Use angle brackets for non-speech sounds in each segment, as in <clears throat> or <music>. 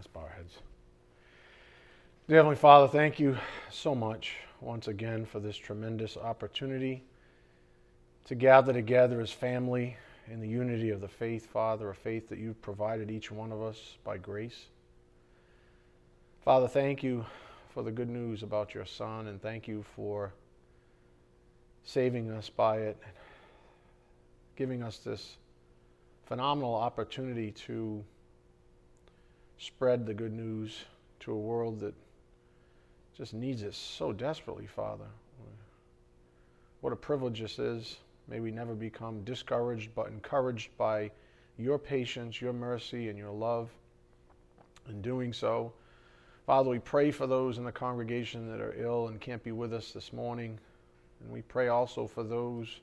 Let's bow our heads. Dear Heavenly Father, thank you so much once again for this tremendous opportunity to gather together as family in the unity of the faith, Father, a faith that you've provided each one of us by grace. Father, thank you for the good news about your Son, and thank you for saving us by it, giving us this phenomenal opportunity to spread the good news to a world that just needs it so desperately, Father. What a privilege this is. May we never become discouraged, but encouraged by your patience, your mercy, and your love in doing so. Father, we pray for those in the congregation that are ill and can't be with us this morning. And we pray also for those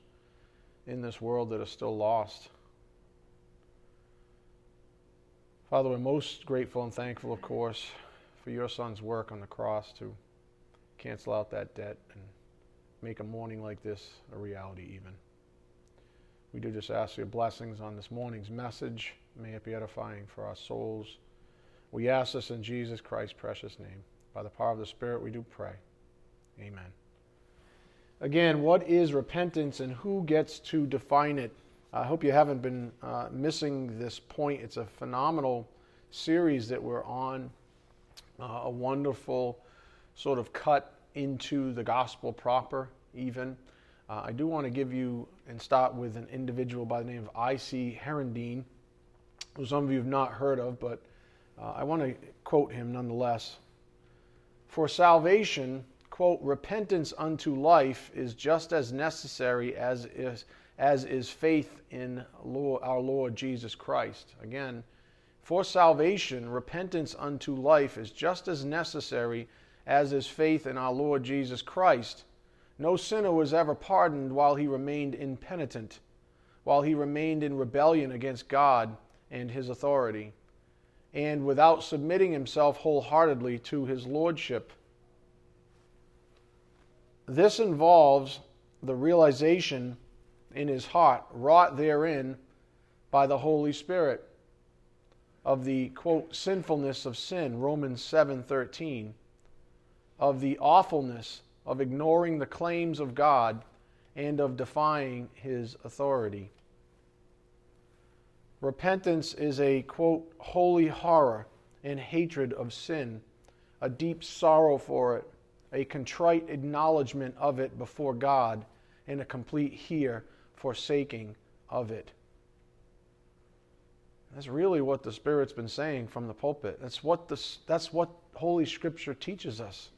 in this world that are still lost. Father, we're most grateful and thankful, of course, for your son's work on the cross to cancel out that debt and make a morning like this a reality, even. We do just ask your blessings on this morning's message. May it be edifying for our souls. We ask this in Jesus Christ's precious name. By the power of the Spirit, we do pray. Amen. Again, what is repentance and who gets to define it? I hope you haven't been uh, missing this point. It's a phenomenal series that we're on, uh, a wonderful sort of cut into the gospel proper, even. Uh, I do want to give you and start with an individual by the name of I.C. Herendeen, who some of you have not heard of, but uh, I want to quote him nonetheless. For salvation, quote, repentance unto life is just as necessary as is as is faith in Lord, our Lord Jesus Christ. Again, for salvation, repentance unto life is just as necessary as is faith in our Lord Jesus Christ. No sinner was ever pardoned while he remained impenitent, while he remained in rebellion against God and his authority, and without submitting himself wholeheartedly to his lordship. This involves the realization in his heart, wrought therein by the Holy Spirit, of the quote sinfulness of sin, Romans 7:13, of the awfulness of ignoring the claims of God and of defying his authority. Repentance is a quote holy horror and hatred of sin, a deep sorrow for it, a contrite acknowledgement of it before God, and a complete here forsaking of it. That's really what the Spirit's been saying from the pulpit. That's what, the, that's what Holy Scripture teaches us.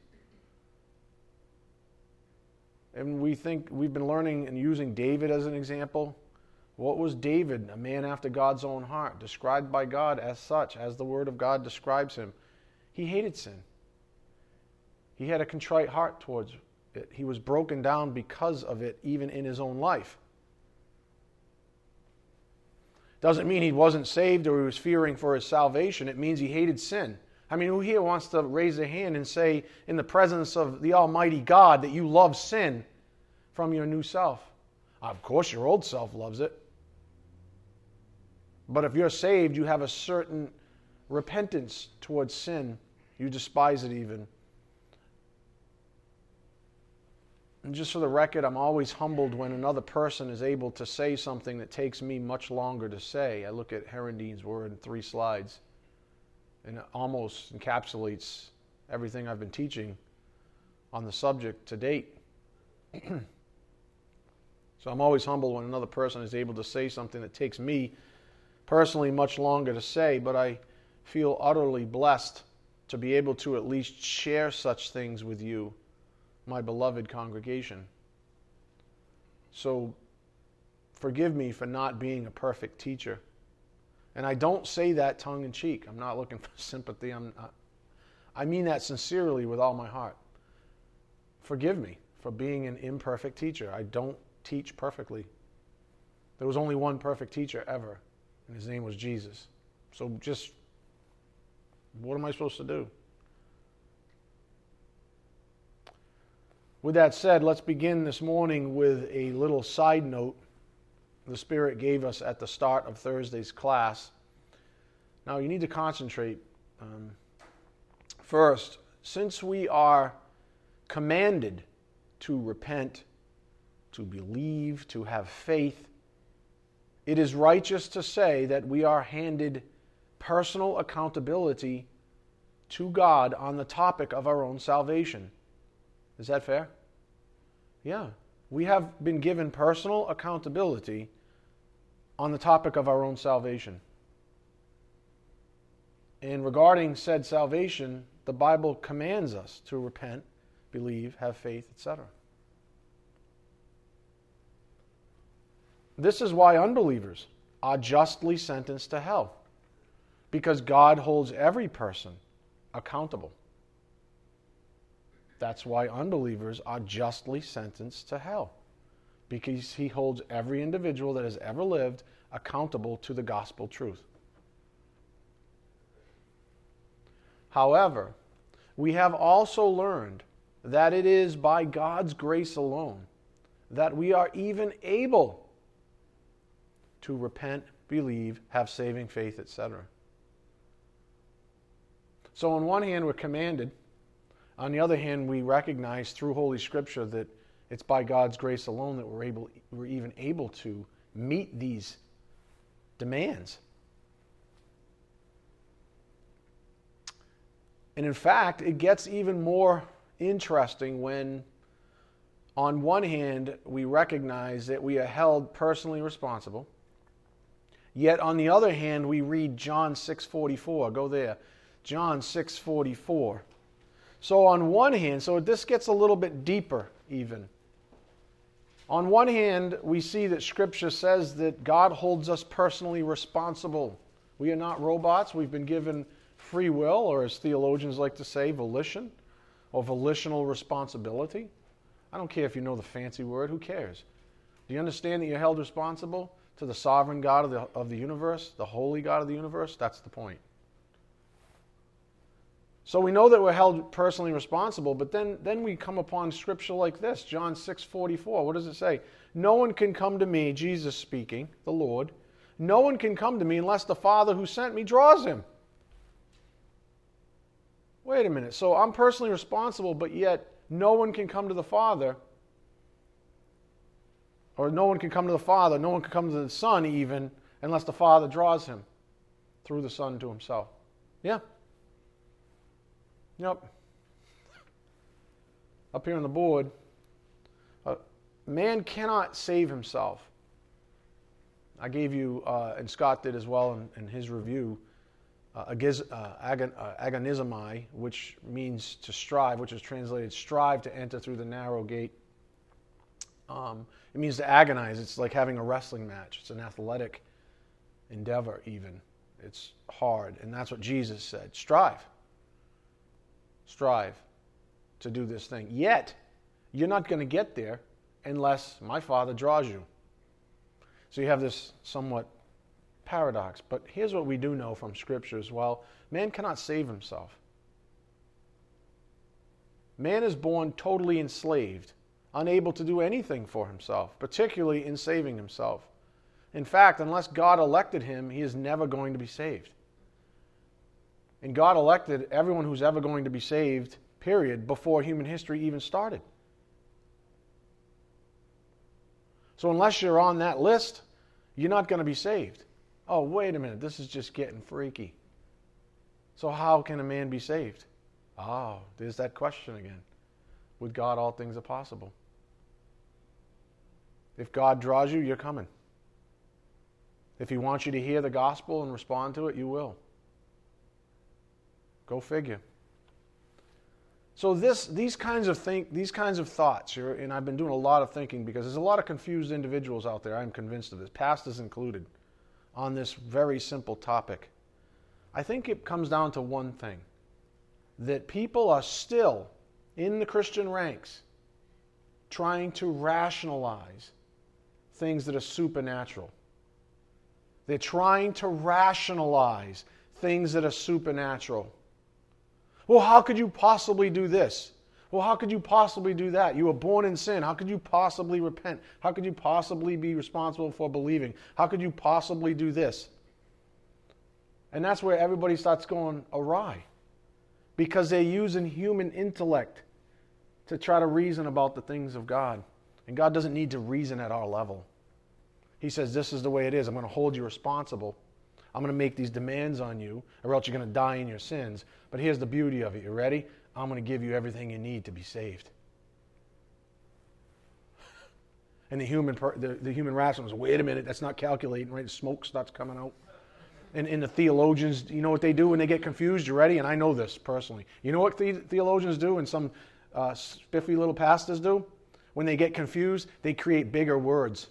And we think we've been learning and using David as an example. What was David, a man after God's own heart, described by God as such, as the Word of God describes him? He hated sin. He had a contrite heart towards it. He was broken down because of it, even in his own life. Doesn't mean he wasn't saved or he was fearing for his salvation. It means he hated sin. I mean, who here wants to raise a hand and say, in the presence of the Almighty God, that you love sin from your new self? Of course, your old self loves it. But if you're saved, you have a certain repentance towards sin. You despise it even. And just for the record, I'm always humbled when another person is able to say something that takes me much longer to say. I look at Herendeen's word in three slides, and it almost encapsulates everything I've been teaching on the subject to date. <clears throat> so I'm always humbled when another person is able to say something that takes me personally much longer to say, but I feel utterly blessed to be able to at least share such things with you my beloved congregation. So forgive me for not being a perfect teacher. And I don't say that tongue in cheek. I'm not looking <laughs> for sympathy. I'm not, I mean that sincerely with all my heart. Forgive me for being an imperfect teacher. I don't teach perfectly. There was only one perfect teacher ever, and his name was Jesus. So just, what am I supposed to do? With that said, let's begin this morning with a little side note the Spirit gave us at the start of Thursday's class. Now, you need to concentrate Um, first, since we are commanded to repent, to believe, to have faith, it is righteous to say that we are handed personal accountability to God on the topic of our own salvation. Is that fair? Yeah. We have been given personal accountability on the topic of our own salvation. And regarding said salvation, the Bible commands us to repent, believe, have faith, etc. This is why unbelievers are justly sentenced to hell, because God holds every person accountable. That's why unbelievers are justly sentenced to hell, because he holds every individual that has ever lived accountable to the gospel truth. However, we have also learned that it is by God's grace alone that we are even able to repent, believe, have saving faith, etc. So, on one hand, we're commanded. On the other hand, we recognize through Holy Scripture that it's by God's grace alone that we're, able, we're even able to meet these demands. And in fact, it gets even more interesting when, on one hand, we recognize that we are held personally responsible. Yet on the other hand, we read John 6:44. Go there. John 6:44. So on one hand, so this gets a little bit deeper even. On one hand, we see that scripture says that God holds us personally responsible. We are not robots. We've been given free will, or as theologians like to say, volition or volitional responsibility. I don't care if you know the fancy word, who cares? Do you understand that you're held responsible to the sovereign God of the, of the universe, the holy God of the universe? That's the point. So we know that we're held personally responsible, but then, then we come upon scripture like this, John 6 44. What does it say? No one can come to me, Jesus speaking, the Lord, no one can come to me unless the Father who sent me draws him. Wait a minute. So I'm personally responsible, but yet no one can come to the Father, or no one can come to the Father, no one can come to the Son even, unless the Father draws him through the Son to himself. Yeah. Yep. Up here on the board, uh, man cannot save himself. I gave you, uh, and Scott did as well in, in his review, uh, agiz, uh, agon, uh, agonizomai, which means to strive, which is translated strive to enter through the narrow gate. Um, it means to agonize. It's like having a wrestling match. It's an athletic endeavor, even. It's hard. And that's what Jesus said strive strive to do this thing. Yet, you're not going to get there unless my Father draws you. So you have this somewhat paradox. But here's what we do know from Scripture as well man cannot save himself. Man is born totally enslaved, unable to do anything for himself, particularly in saving himself. In fact, unless God elected him, he is never going to be saved. And God elected everyone who's ever going to be saved, period, before human history even started. So unless you're on that list, you're not going to be saved. Oh, wait a minute, this is just getting freaky. So how can a man be saved? Oh, there's that question again. With God, all things are possible. If God draws you, you're coming. If He wants you to hear the gospel and respond to it, you will. Go figure. So this, these kinds of think, these kinds of thoughts, and I've been doing a lot of thinking because there's a lot of confused individuals out there. I'm convinced of this, pastors included, on this very simple topic. I think it comes down to one thing: that people are still in the Christian ranks trying to rationalize things that are supernatural. They're trying to rationalize things that are supernatural. Well, how could you possibly do this? Well, how could you possibly do that? You were born in sin. How could you possibly repent? How could you possibly be responsible for believing? How could you possibly do this? And that's where everybody starts going awry because they're using human intellect to try to reason about the things of God. And God doesn't need to reason at our level. He says, This is the way it is. I'm going to hold you responsible. I'm going to make these demands on you, or else you're going to die in your sins. But here's the beauty of it. You ready? I'm going to give you everything you need to be saved. And the human, the, the human rational wait a minute, that's not calculating, right? Smoke starts coming out and, and the theologians, you know what they do when they get confused? You ready? And I know this personally. You know what the, theologians do and some uh, spiffy little pastors do? When they get confused, they create bigger words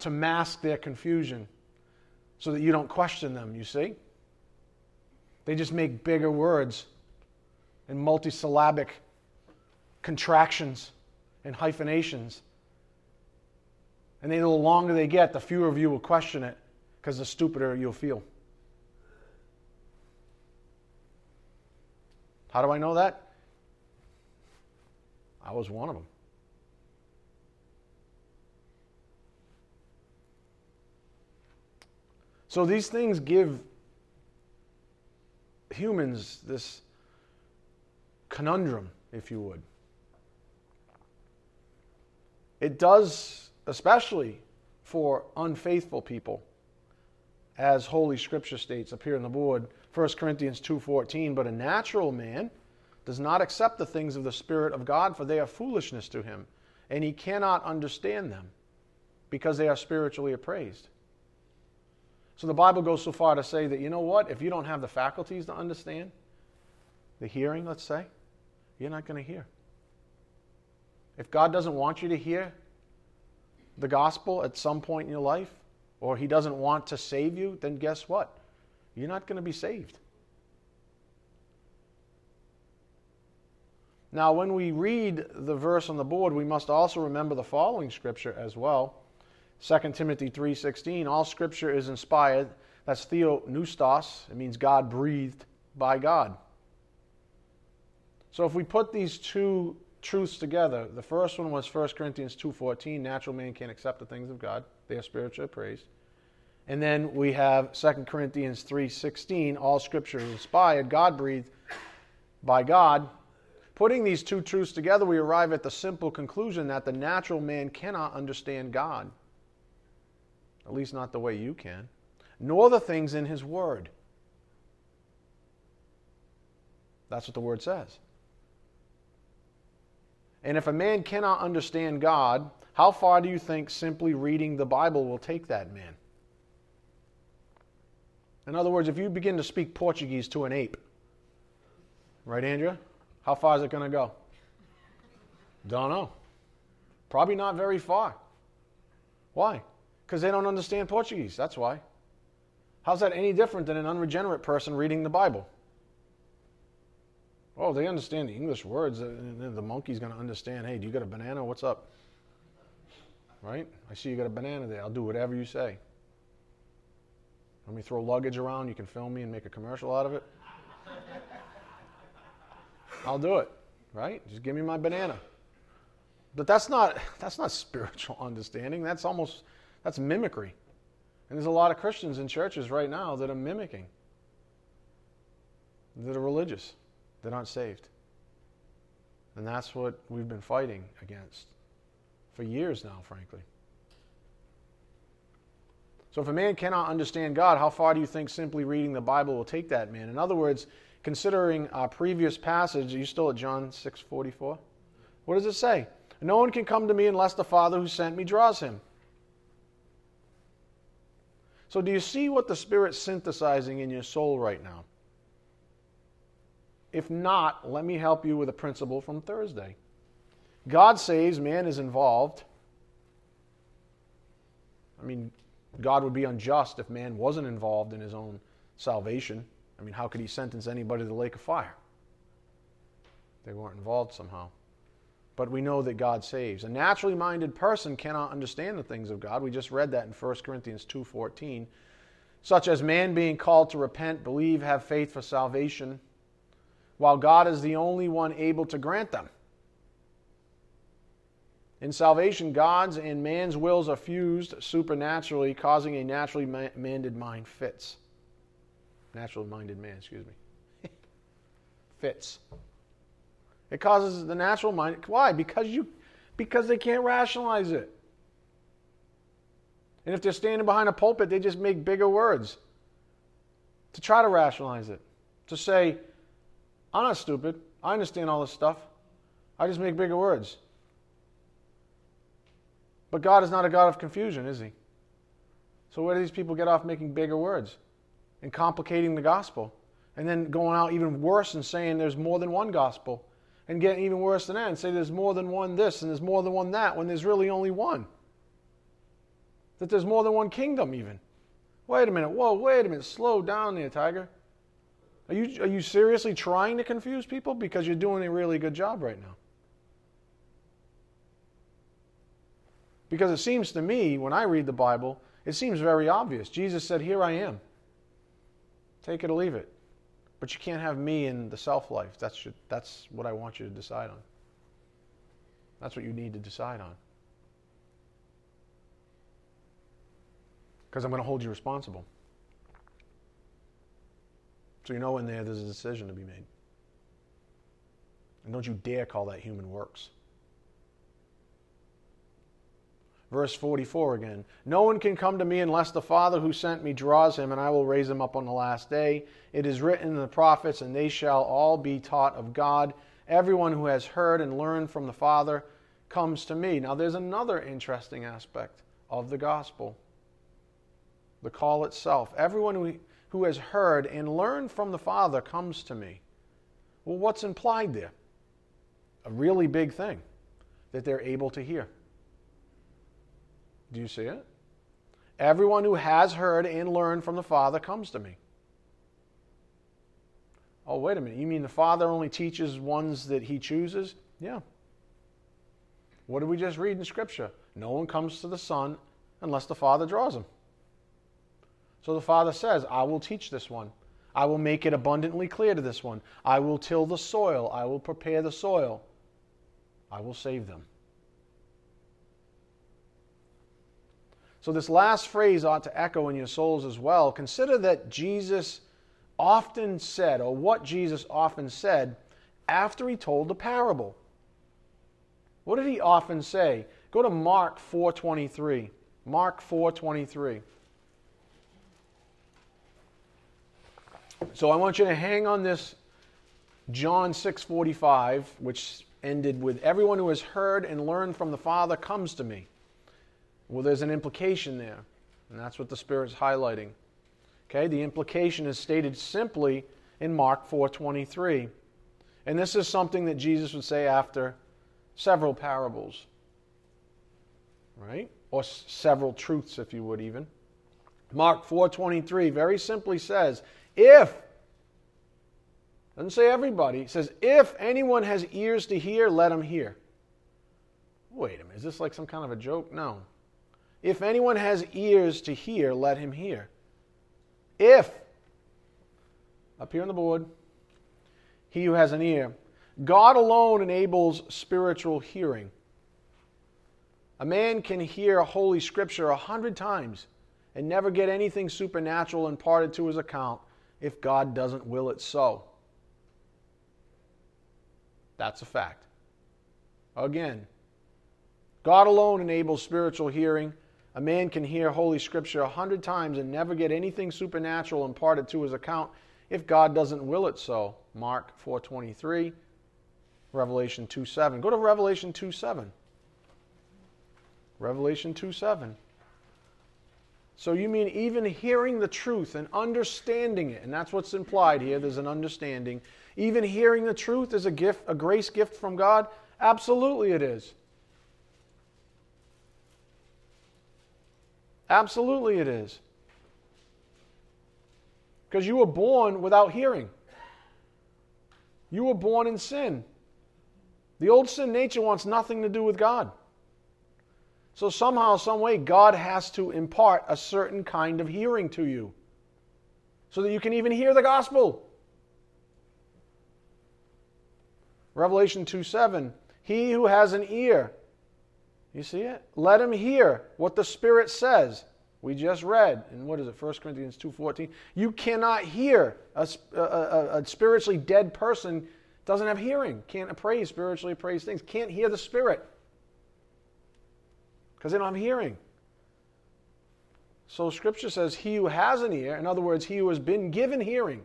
to mask their confusion so that you don't question them, you see? They just make bigger words and multisyllabic contractions and hyphenations. And the longer they get, the fewer of you will question it because the stupider you'll feel. How do I know that? I was one of them. So these things give humans this conundrum, if you would. It does, especially for unfaithful people as Holy Scripture states up here on the board, 1 Corinthians 2.14, but a natural man does not accept the things of the Spirit of God, for they are foolishness to him, and he cannot understand them, because they are spiritually appraised. So the Bible goes so far to say that, you know what, if you don't have the faculties to understand, the hearing, let's say, you're not going to hear. If God doesn't want you to hear the gospel at some point in your life, or he doesn't want to save you, then guess what? You're not going to be saved. Now, when we read the verse on the board, we must also remember the following scripture as well. 2 Timothy 3:16, all scripture is inspired. That's theopneustos. It means God breathed by God. So if we put these two truths together, the first one was 1 Corinthians 2:14, natural man can't accept the things of God. They are spiritually appraised. And then we have 2 Corinthians 3:16, all scripture is inspired, God breathed by God. Putting these two truths together, we arrive at the simple conclusion that the natural man cannot understand God. At least not the way you can, nor the things in his word. That's what the word says. And if a man cannot understand God, how far do you think simply reading the Bible will take that man? In other words, if you begin to speak Portuguese to an ape, right, Andrea? How far is it going to go? Don't know. Probably not very far. Why? Because they don't understand Portuguese. That's why. How's that any different than an unregenerate person reading the Bible? Oh, they understand the English words. Uh, the monkey's going to understand. Hey, do you got a banana? What's up? Right? I see you got a banana there. I'll do whatever you say. Let me throw luggage around. You can film me and make a commercial out of it. <laughs> I'll do it, right? Just give me my banana. But that's not <laughs> that's not spiritual understanding. That's almost that's mimicry. And there's a lot of Christians in churches right now that are mimicking. That are religious, that aren't saved. And that's what we've been fighting against for years now, frankly. So if a man cannot understand God, how far do you think simply reading the Bible will take that man? In other words, considering our previous passage, are you still at John 6:44? What does it say? No one can come to me unless the Father who sent me draws him. So do you see what the Spirit's synthesizing in your soul right now? If not, let me help you with a principle from Thursday. God saves, man is involved. I mean, God would be unjust if man wasn't involved in his own salvation. I mean, how could he sentence anybody to the lake of fire? They weren't involved somehow. But we know that God saves. A naturally minded person cannot understand the things of God. We just read that in 1 Corinthians 2:14. Such as man being called to repent, believe, have faith for salvation, while God is the only one able to grant them. In salvation, God's and man's wills are fused supernaturally, causing a naturally minded mind fits. naturally minded man, excuse me. <laughs> Fits. It causes the natural mind. Why? Because you because they can't rationalize it. And if they're standing behind a pulpit, they just make bigger words to try to rationalize it. To say, I'm not stupid. I understand all this stuff. I just make bigger words. But God is not a God of confusion, is He? So where do these people get off making bigger words and complicating the gospel? And then going out even worse and saying there's more than one gospel. And get even worse than that and say there's more than one this and there's more than one that when there's really only one. That there's more than one kingdom, even. Wait a minute. Whoa, wait a minute. Slow down there, Tiger. Are you, are you seriously trying to confuse people? Because you're doing a really good job right now. Because it seems to me, when I read the Bible, it seems very obvious. Jesus said, Here I am. Take it or leave it. But you can't have me in the self life. That's, that's what I want you to decide on. That's what you need to decide on. Because I'm going to hold you responsible. So you know in there there's a decision to be made. And don't you dare call that human works. Verse 44 again. No one can come to me unless the Father who sent me draws him, and I will raise him up on the last day. It is written in the prophets, and they shall all be taught of God. Everyone who has heard and learned from the Father comes to me. Now, there's another interesting aspect of the gospel the call itself. Everyone who, has heard and learned from the Father comes to me. Well, what's implied there? A really big thing that they're able to hear. Do you see it? Everyone who has heard and learned from the Father comes to me. Oh, wait a minute. You mean the Father only teaches ones that he chooses? Yeah. What did we just read in Scripture? No one comes to the Son unless the Father draws him. So the Father says, I will teach this one. I will make it abundantly clear to this one. I will till the soil. I will prepare the soil. I will save them. So, this last phrase ought to echo in your souls as well. Consider that Jesus often said, or what Jesus often said, after he told the parable. What did he often say? Go to Mark 4:23. Mark 4:23. So I want you to hang on this John 6:45, which ended with everyone who has heard and learned from the Father comes to me. Well, there's an implication there, and that's what the Spirit's highlighting. Okay, the implication is stated simply in Mark 4:23. And this is something that Jesus would say after several parables. Right? Or s- several truths if you would even. Mark 4:23 very simply says, "If doesn't say everybody, it says if anyone has ears to hear, let him hear." Wait a minute, is this like some kind of a joke? No. If anyone has ears to hear, let him hear. If, up here on the board, he who has an ear, God alone enables spiritual hearing. A man can hear Holy Scripture a hundred times and never get anything supernatural imparted to his account if God doesn't will it so. That's a fact. Again, God alone enables spiritual hearing. A man can hear Holy Scripture a hundred times and never get anything supernatural imparted to his account if God doesn't will it so. Mark 4.23, Revelation 2.7. Go to Revelation 2.7. Revelation 2.7. So you mean even hearing the truth and understanding it, and that's what's implied here, there's an understanding. Even hearing the truth is a gift, a grace gift from God? Absolutely it is. Absolutely, it is. Because you were born without hearing. You were born in sin. The old sin nature wants nothing to do with God. So, somehow, some way, God has to impart a certain kind of hearing to you so that you can even hear the gospel. Revelation 2 7. He who has an ear, you see it? Let him hear what the Spirit says. We just read in what is it, 1 Corinthians 2.14? You cannot hear. A, a, a, spiritually dead person doesn't have hearing, can't appraise spiritually appraise things, can't hear the Spirit because they don't have hearing. So Scripture says, He who has an ear, in other words, he who has been given hearing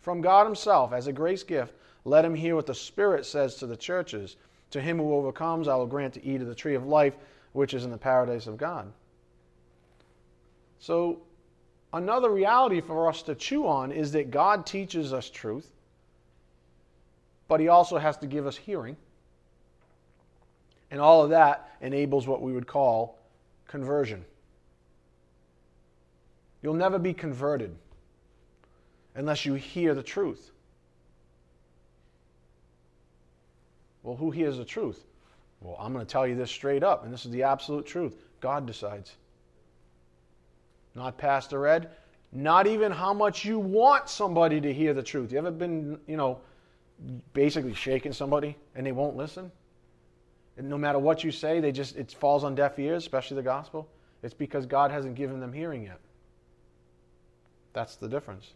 from God Himself as a grace gift, let him hear what the Spirit says to the churches. To him who overcomes, I will grant to eat of the tree of life, which is in the paradise of God. So, another reality for us to chew on is that God teaches us truth, but He also has to give us hearing. And all of that enables what we would call conversion. You'll never be converted unless you hear the truth. Well, who hears the truth? Well, I'm going to tell you this straight up, and this is the absolute truth. God decides. Not Pastor Ed, not even how much you want somebody to hear the truth. You ever been, you know, basically shaking somebody and they won't listen? And no matter what you say, they just it falls on deaf ears, especially the gospel. It's because God hasn't given them hearing yet. That's the difference.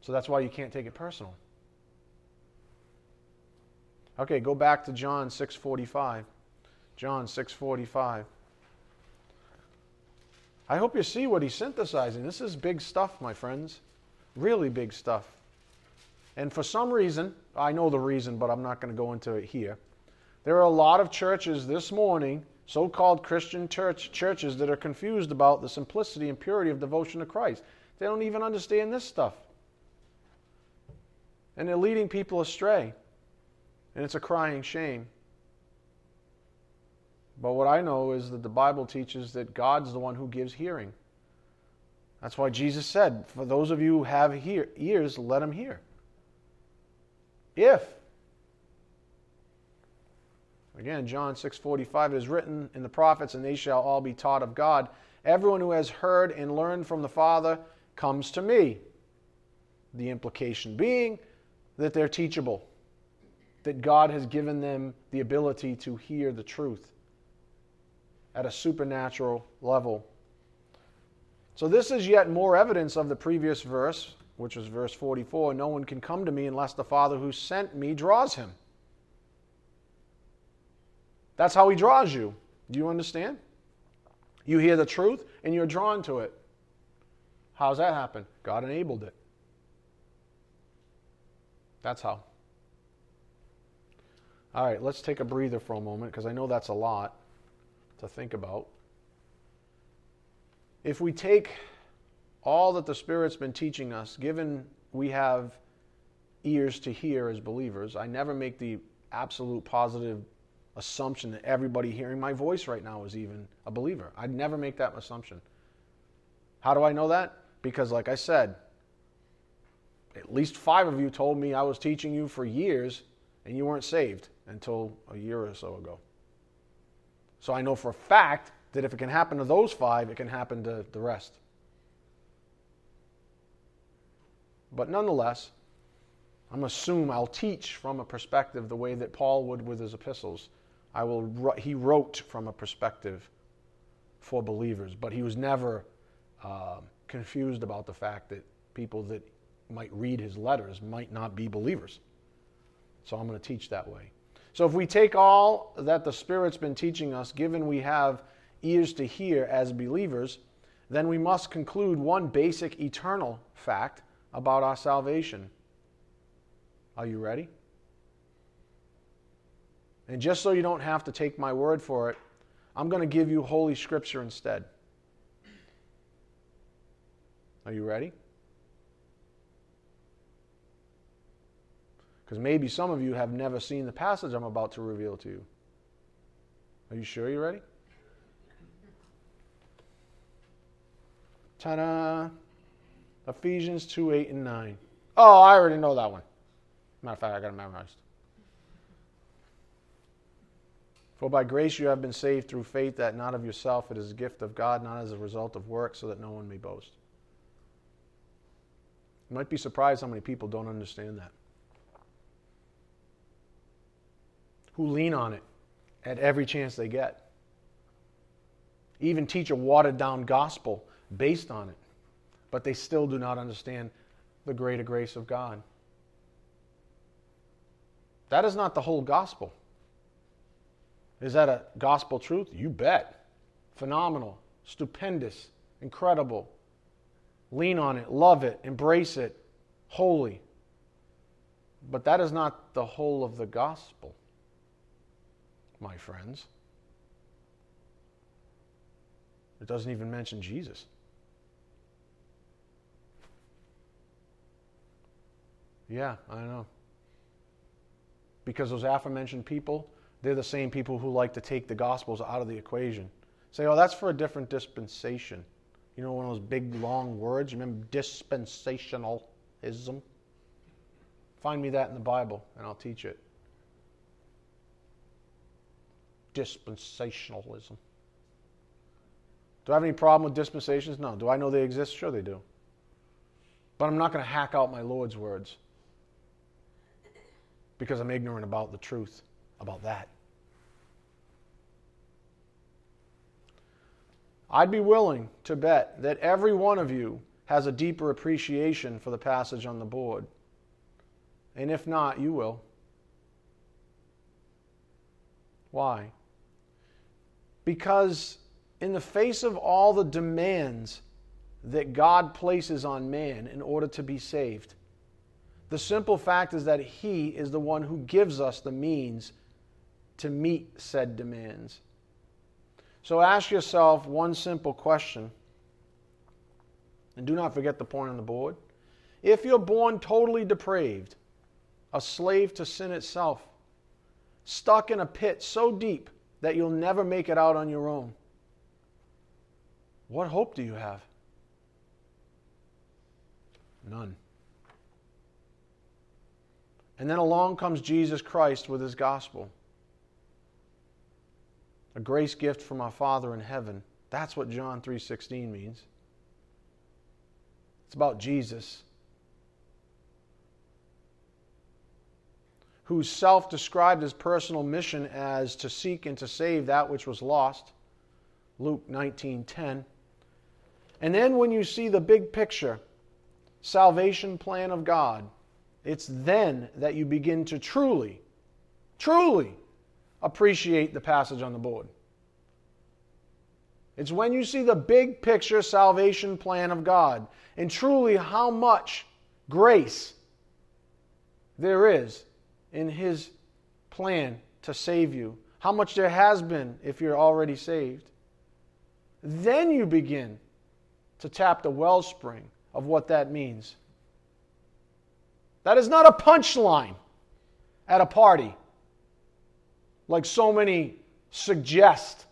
So that's why you can't take it personal. Okay, go back to John 6:45. John 6:45. I hope you see what he's synthesizing. This is big stuff, my friends. Really big stuff. And for some reason, I know the reason, but I'm not going to go into it here. There are a lot of churches this morning so called Christian church, churches that are confused about the simplicity and purity of devotion to Christ. They don't even understand this stuff. And they're leading people astray. And it's a crying shame. But what I know is that the Bible teaches that God's the one who gives hearing. That's why Jesus said, For those of you who have hear, ears, let them hear. If Again, John 6:45 it is written in the prophets and they shall all be taught of God. Everyone who has heard and learned from the Father comes to me. The implication being that they're teachable. That God has given them the ability to hear the truth at a supernatural level. So this is yet more evidence of the previous verse, which was verse 44, no one can come to me unless the Father who sent me draws him. That's how he draws you. Do you understand? You hear the truth and you're drawn to it. How's that happen? God enabled it. That's how. All right, let's take a breather for a moment because I know that's a lot to think about. If we take all that the Spirit's been teaching us, given we have ears to hear as believers, I never make the absolute positive assumption that everybody hearing my voice right now is even a believer. I'd never make that assumption. How do I know that? Because, like I said, at least five of you told me I was teaching you for years and you weren't saved until a year or so ago. So I know for a fact that if it can happen to those five, it can happen to the rest. But nonetheless, I'm assume I'll teach from a perspective the way that Paul would with his epistles. I will, he wrote from a perspective for believers, but he was never uh, confused about the fact that people that might read his letters might not be believers. So I'm going to teach that way. So if we take all that the Spirit's been teaching us, given we have ears to hear as believers, then we must conclude one basic eternal fact about our salvation. Are you ready? And just so you don't have to take my word for it, I'm going to give you Holy Scripture instead. Are you ready? Because maybe some of you have never seen the passage I'm about to reveal to you. Are you sure you're ready? Ta da! Ephesians 2 8 and 9. Oh, I already know that one. Matter of fact, I got it memorized. For by grace you have been saved through faith, that not of yourself, it is a gift of God, not as a result of work, so that no one may boast. You might be surprised how many people don't understand that. Who lean on it at every chance they get. even teach a watered down gospel based on it, but they still do not understand the greater grace of God. That is not the whole gospel. Is that a gospel truth? You bet. Phenomenal, stupendous, incredible. Lean on it, love it, embrace it, holy. But that is not the whole of the gospel, my friends. It doesn't even mention Jesus. Yeah, I know. Because those aforementioned people, they're the same people who like to take the Gospels out of the equation. Say, oh, that's for a different dispensation. You know, one of those big, long words? Remember dispensationalism? Find me that in the Bible, and I'll teach it. Dispensationalism. Do I have any problem with dispensations? No. Do I know they exist? Sure, they do. But I'm not going to hack out my Lord's words because I'm ignorant about the truth about that. I'd be willing to bet that every one of you has a deeper appreciation for the passage on the board. And if not, you will. Why? Because in the face of all the demands that God places on man in order to be saved, the simple fact is that He is the one who gives us the means to meet said demands. So ask yourself one simple question, and do not forget the point on the board. If you're born totally depraved, a slave to sin itself, stuck in a pit so deep that you'll never make it out on your own, what hope do you have? None. And then along comes Jesus Christ with his gospel. A grace gift from our Father in heaven. That's what John 3:16 means. It's about Jesus. Whose self described his personal mission as to seek and to save that which was lost. Luke 19:10. And then when you see the big picture, salvation plan of God, it's then that you begin to truly, truly appreciate the passage on the board. It's when you see the big picture salvation plan of God and truly how much grace there is in His plan to save you, how much there has been if you're already saved. Then you begin to tap the wellspring of what that means. That is not a punchline at a party, like so many suggest.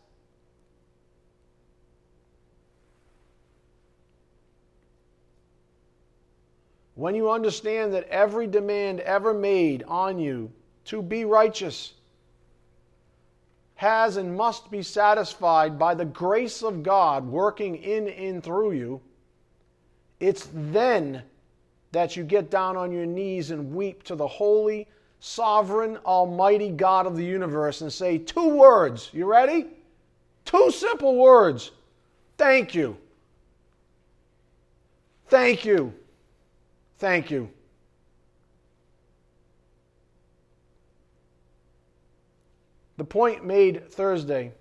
When you understand that every demand ever made on you to be righteous has and must be satisfied by the grace of God working in and through you, it's then that you get down on your knees and weep to the holy, sovereign, almighty God of the universe and say two words. You ready? Two simple words. Thank you. Thank you. Thank you. The point made Thursday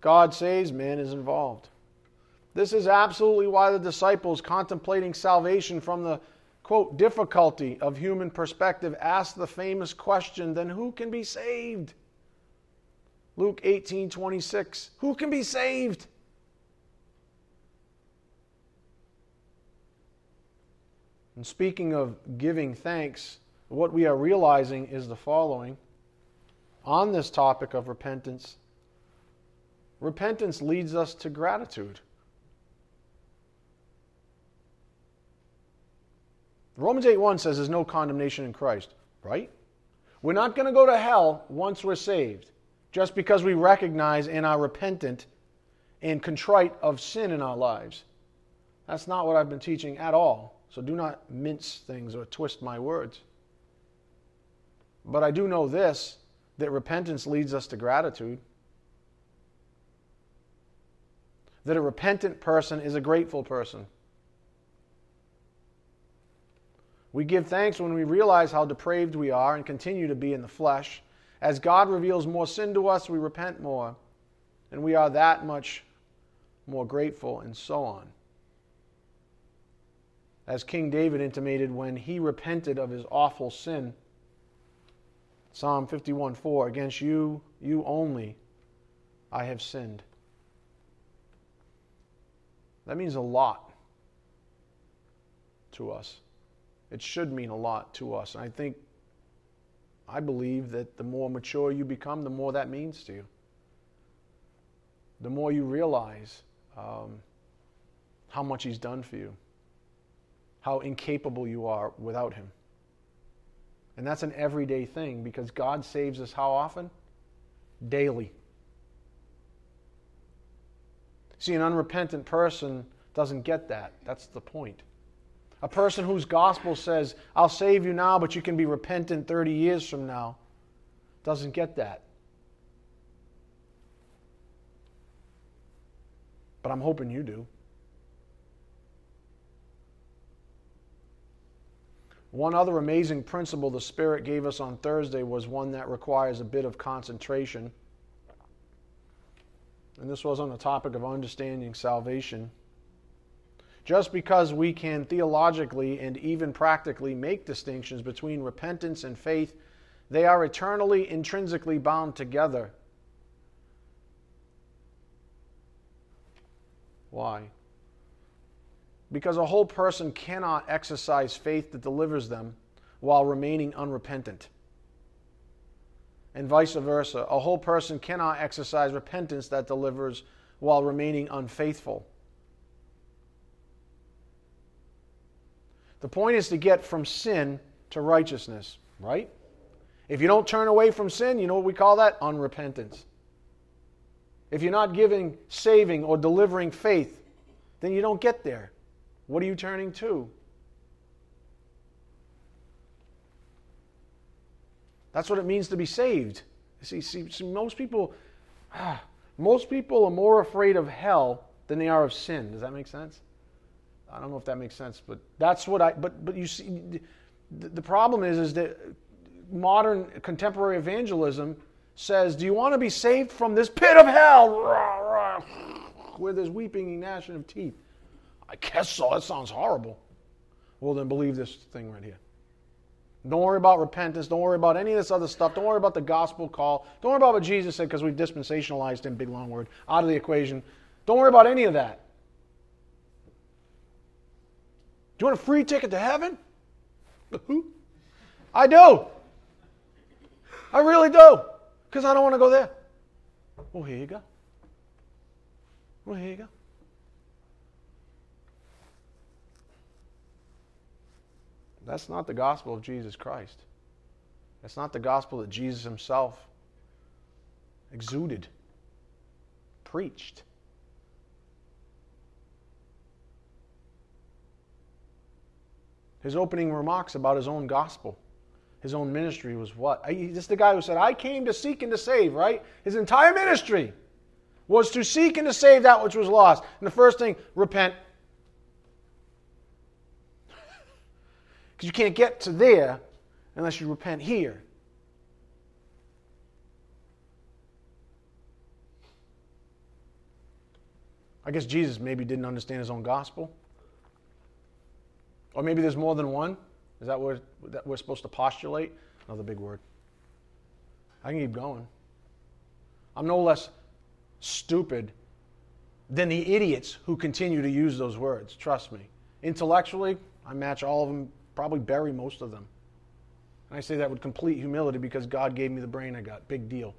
God saves, man is involved. This is absolutely why the disciples, contemplating salvation from the quote difficulty of human perspective, asked the famous question then who can be saved? Luke 18 26. Who can be saved? And speaking of giving thanks, what we are realizing is the following. On this topic of repentance, repentance leads us to gratitude. Romans 8 1 says there's no condemnation in Christ, right? We're not going to go to hell once we're saved, just because we recognize and are repentant and contrite of sin in our lives. That's not what I've been teaching at all. So do not mince things or twist my words. But I do know this that repentance leads us to gratitude. That a repentant person is a grateful person. We give thanks when we realize how depraved we are and continue to be in the flesh. As God reveals more sin to us, we repent more, and we are that much more grateful, and so on. As King David intimated when he repented of his awful sin, Psalm 51 4, against you, you only, I have sinned. That means a lot to us. It should mean a lot to us. And I think, I believe that the more mature you become, the more that means to you. The more you realize um, how much He's done for you, how incapable you are without Him. And that's an everyday thing because God saves us how often? Daily. See, an unrepentant person doesn't get that. That's the point. A person whose gospel says, I'll save you now, but you can be repentant 30 years from now, doesn't get that. But I'm hoping you do. One other amazing principle the Spirit gave us on Thursday was one that requires a bit of concentration. And this was on the topic of understanding salvation. Just because we can theologically and even practically make distinctions between repentance and faith, they are eternally, intrinsically bound together. Why? Because a whole person cannot exercise faith that delivers them while remaining unrepentant. And vice versa. A whole person cannot exercise repentance that delivers while remaining unfaithful. The point is to get from sin to righteousness, right? If you don't turn away from sin, you know what we call that? Unrepentance. If you're not giving saving or delivering faith, then you don't get there. What are you turning to? That's what it means to be saved. See, see, see most people, ah, most people are more afraid of hell than they are of sin. Does that make sense? I don't know if that makes sense, but that's what I. But but you see, the, the problem is is that modern contemporary evangelism says, "Do you want to be saved from this pit of hell, <laughs> where there's weeping and gnashing of teeth?" I guess so. That sounds horrible. Well, then believe this thing right here. Don't worry about repentance. Don't worry about any of this other stuff. Don't worry about the gospel call. Don't worry about what Jesus said because we've dispensationalized him, big long word, out of the equation. Don't worry about any of that. Do you want a free ticket to heaven? I do. I really do. Because I don't want to go there. Well, here you go. Well, here you go. That's not the gospel of Jesus Christ. That's not the gospel that Jesus himself exuded, preached. His opening remarks about his own gospel, his own ministry was what? This is the guy who said, I came to seek and to save, right? His entire ministry was to seek and to save that which was lost. And the first thing, repent Because you can't get to there unless you repent here. I guess Jesus maybe didn't understand his own gospel. Or maybe there's more than one. Is that what that we're supposed to postulate? Another big word. I can keep going. I'm no less stupid than the idiots who continue to use those words. Trust me. Intellectually, I match all of them probably bury most of them. And I say that with complete humility because God gave me the brain I got. Big deal.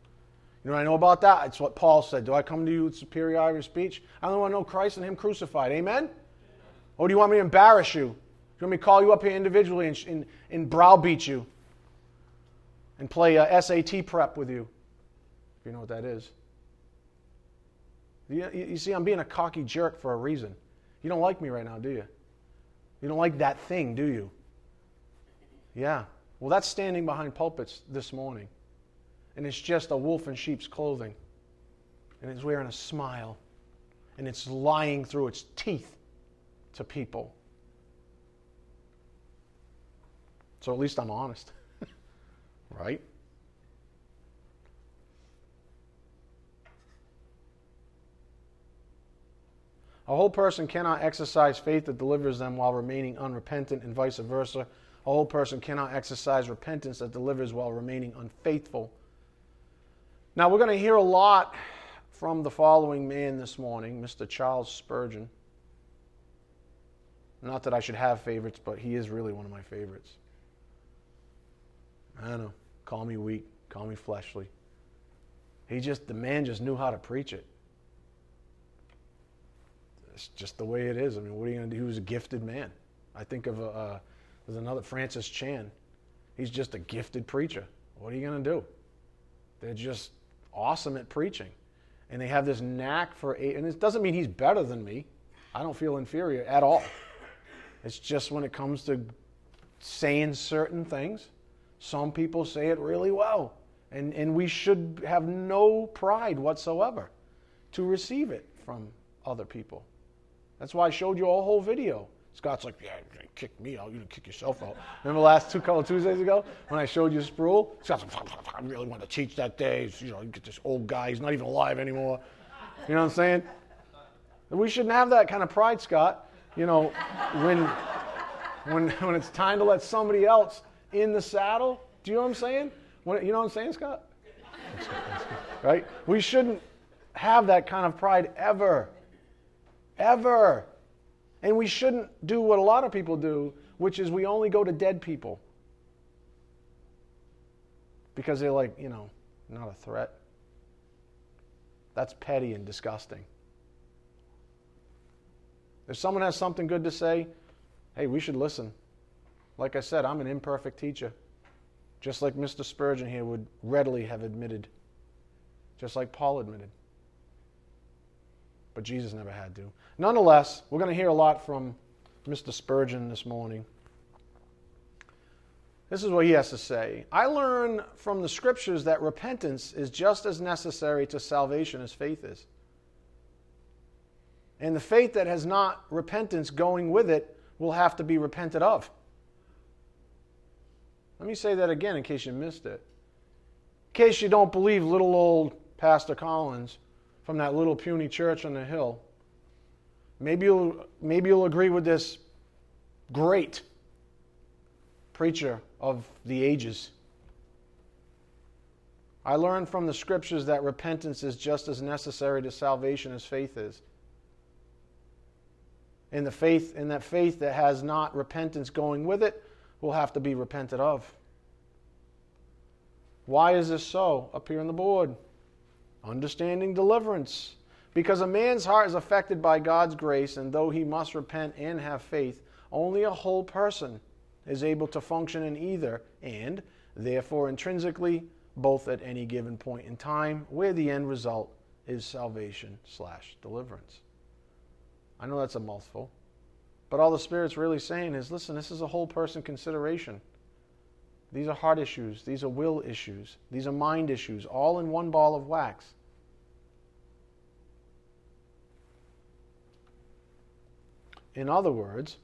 You know what I know about that? It's what Paul said. Do I come to you with superiority of speech? I only want to know Christ and Him crucified. Amen? Or do you want me to embarrass you? Do you want me to call you up here individually and, and, and browbeat you? And play a SAT prep with you? If you know what that is. You, you see, I'm being a cocky jerk for a reason. You don't like me right now, do you? You don't like that thing, do you? Yeah. Well, that's standing behind pulpits this morning. And it's just a wolf in sheep's clothing. And it's wearing a smile. and it's lying through its teeth to people. So at least I'm honest. <laughs> right? A whole person cannot exercise faith that delivers them while remaining unrepentant, and vice versa. A whole person cannot exercise repentance that delivers while remaining unfaithful. Now, we're going to hear a lot from the following man this morning, Mr. Charles Spurgeon. Not that I should have favorites, but he is really one of my favorites. I don't know. Call me weak, call me fleshly. He just, the man just knew how to preach it. It's just the way it is. I mean, what are you going to do? He was a gifted man. I think of a, uh, there's another Francis Chan. He's just a gifted preacher. What are you going to do? They're just awesome at preaching. And they have this knack for, and it doesn't mean he's better than me. I don't feel inferior at all. It's just when it comes to saying certain things, some people say it really well. And, and we should have no pride whatsoever to receive it from other people. That's why I showed you a whole video. Scott's like, yeah, you didn't kick me out. You didn't kick yourself out. Remember last two couple Tuesdays ago when I showed you Sproul? Scott's like, I really want to teach that day. You know, you get this old guy. He's not even alive anymore. You know what I'm saying? We shouldn't have that kind of pride, Scott. You know, when, when, when it's time to let somebody else in the saddle, do you know what I'm saying? When, you know what I'm saying, Scott? Right? We shouldn't have that kind of pride ever. Ever. And we shouldn't do what a lot of people do, which is we only go to dead people. Because they're like, you know, not a threat. That's petty and disgusting. If someone has something good to say, hey, we should listen. Like I said, I'm an imperfect teacher. Just like Mr. Spurgeon here would readily have admitted. Just like Paul admitted but Jesus never had to. Nonetheless, we're going to hear a lot from Mr. Spurgeon this morning. This is what he has to say. I learn from the scriptures that repentance is just as necessary to salvation as faith is. And the faith that has not repentance going with it will have to be repented of. Let me say that again in case you missed it. In case you don't believe little old Pastor Collins from that little puny church on the hill. Maybe you'll, maybe you'll agree with this great preacher of the ages. I learned from the scriptures that repentance is just as necessary to salvation as faith is. And the faith, and that faith that has not repentance going with it will have to be repented of. Why is this so? Up here on the board. Understanding deliverance. Because a man's heart is affected by God's grace, and though he must repent and have faith, only a whole person is able to function in either, and therefore intrinsically both at any given point in time, where the end result is salvation slash deliverance. I know that's a mouthful, but all the Spirit's really saying is listen, this is a whole person consideration. These are heart issues, these are will issues, these are mind issues, all in one ball of wax. In other words,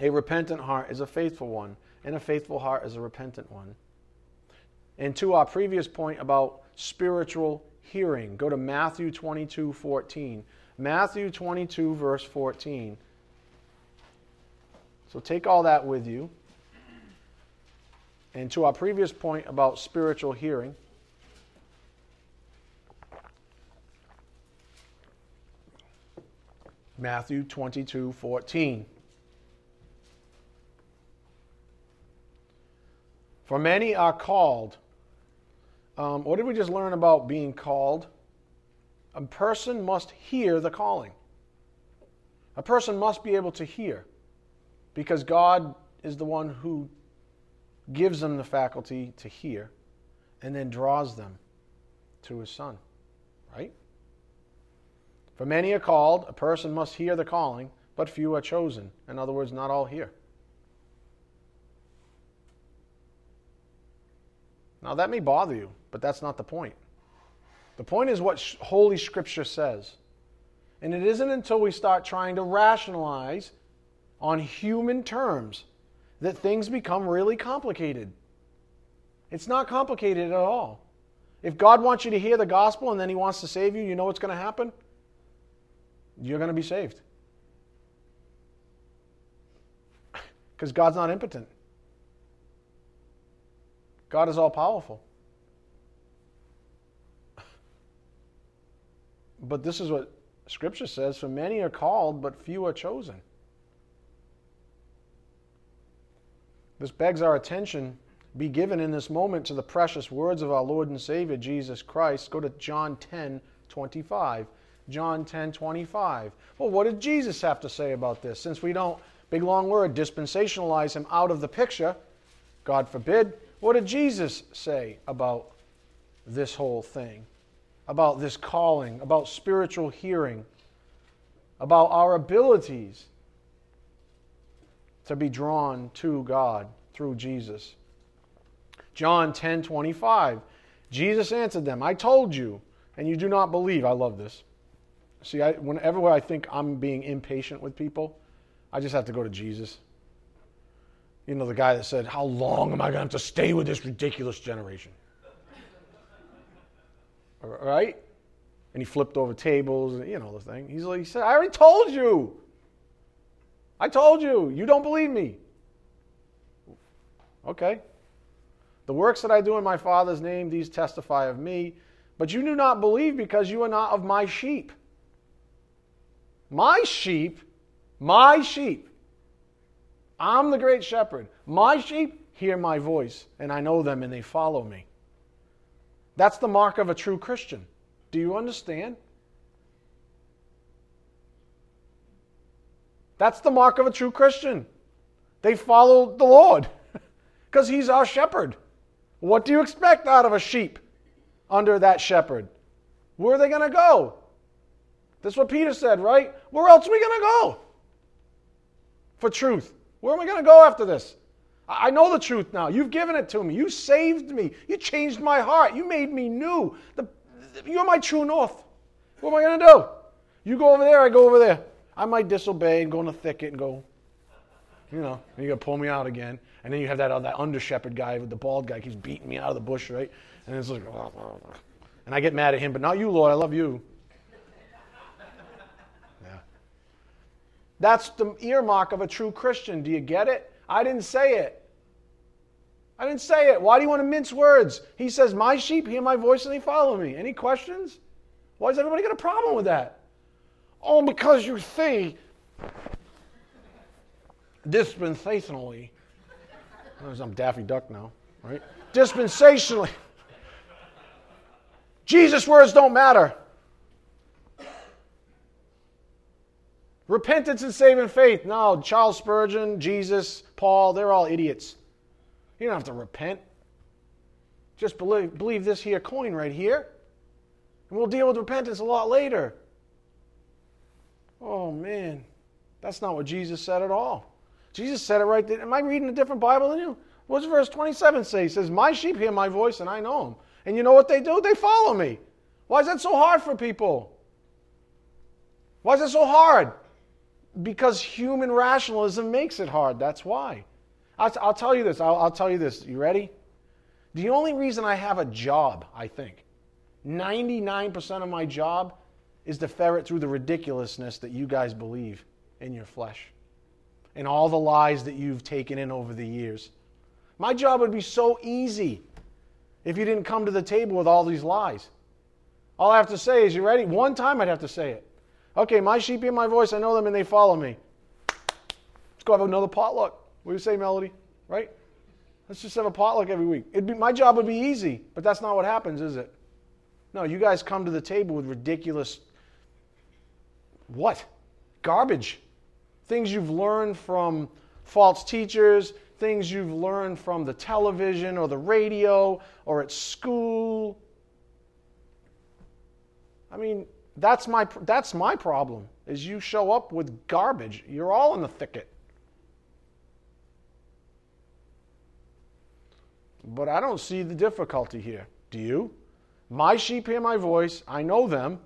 a repentant heart is a faithful one, and a faithful heart is a repentant one. And to our previous point about spiritual hearing, go to Matthew 22 14. Matthew 22, verse 14. So take all that with you. And to our previous point about spiritual hearing, Matthew 22 14. For many are called. Um, what did we just learn about being called? A person must hear the calling. A person must be able to hear because God is the one who gives them the faculty to hear and then draws them to his son. Right? For many are called, a person must hear the calling, but few are chosen. In other words, not all hear. Now, that may bother you, but that's not the point. The point is what Holy Scripture says. And it isn't until we start trying to rationalize on human terms that things become really complicated. It's not complicated at all. If God wants you to hear the gospel and then He wants to save you, you know what's going to happen? You're going to be saved. <laughs> Because God's not impotent, God is all powerful. <laughs> But this is what Scripture says For many are called, but few are chosen. This begs our attention. Be given in this moment to the precious words of our Lord and Savior Jesus Christ. Go to John 10 25. John 10 25. Well, what did Jesus have to say about this? Since we don't, big long word, dispensationalize him out of the picture, God forbid, what did Jesus say about this whole thing? about this calling, about spiritual hearing, about our abilities to be drawn to God through Jesus. John 10 25. Jesus answered them, I told you, and you do not believe. I love this. See, I, whenever I think I'm being impatient with people, I just have to go to Jesus. You know, the guy that said, How long am I going to have to stay with this ridiculous generation? <laughs> right? And he flipped over tables, and you know the thing. He's like, he said, I already told you. I told you. You don't believe me. Okay. The works that I do in my Father's name, these testify of me. But you do not believe because you are not of my sheep. My sheep, my sheep. I'm the great shepherd. My sheep hear my voice, and I know them, and they follow me. That's the mark of a true Christian. Do you understand? That's the mark of a true Christian. They follow the Lord <laughs> because He's our shepherd. What do you expect out of a sheep under that shepherd? Where are they going to go? That's what Peter said, right? Where else are we going to go for truth? Where am I going to go after this? I know the truth now. You've given it to me. You saved me. You changed my heart. You made me new. The, you're my true north. What am I going to do? You go over there, I go over there. I might disobey and go in the thicket and go, you know, and you're going to pull me out again. And then you have that, uh, that under shepherd guy with the bald guy keeps beating me out of the bush, right? And it's like, <laughs> and I get mad at him, but not you, Lord. I love you. <laughs> Yeah. That's the earmark of a true Christian. Do you get it? I didn't say it. I didn't say it. Why do you want to mince words? He says, My sheep hear my voice and they follow me. Any questions? Why does everybody got a problem with that? Oh, because you see, dispensationally, I'm Daffy Duck now, right? Dispensationally. Jesus' words don't matter. Repentance and saving faith. No, Charles Spurgeon, Jesus, Paul, they're all idiots. You don't have to repent. Just believe, believe this here coin right here. And we'll deal with repentance a lot later. Oh, man. That's not what Jesus said at all. Jesus said it right there. Am I reading a different Bible than you? What's verse 27 say? He says, My sheep hear my voice and I know them. And you know what they do? They follow me. Why is that so hard for people? Why is that so hard? Because human rationalism makes it hard. That's why. I'll, I'll tell you this. I'll, I'll tell you this. You ready? The only reason I have a job, I think, 99% of my job is to ferret through the ridiculousness that you guys believe in your flesh and all the lies that you've taken in over the years. My job would be so easy if you didn't come to the table with all these lies. All I have to say is, you ready? One time I'd have to say it. Okay, my sheep hear my voice, I know them, and they follow me. Let's go have another potluck. What do you say, Melody? Right? Let's just have a potluck every week. It'd be, my job would be easy, but that's not what happens, is it? No, you guys come to the table with ridiculous what? Garbage. Things you've learned from false teachers, things you've learned from the television or the radio or at school. I mean, that's my that's my problem. Is you show up with garbage. You're all in the thicket. But I don't see the difficulty here. Do you? My sheep hear my voice, I know them,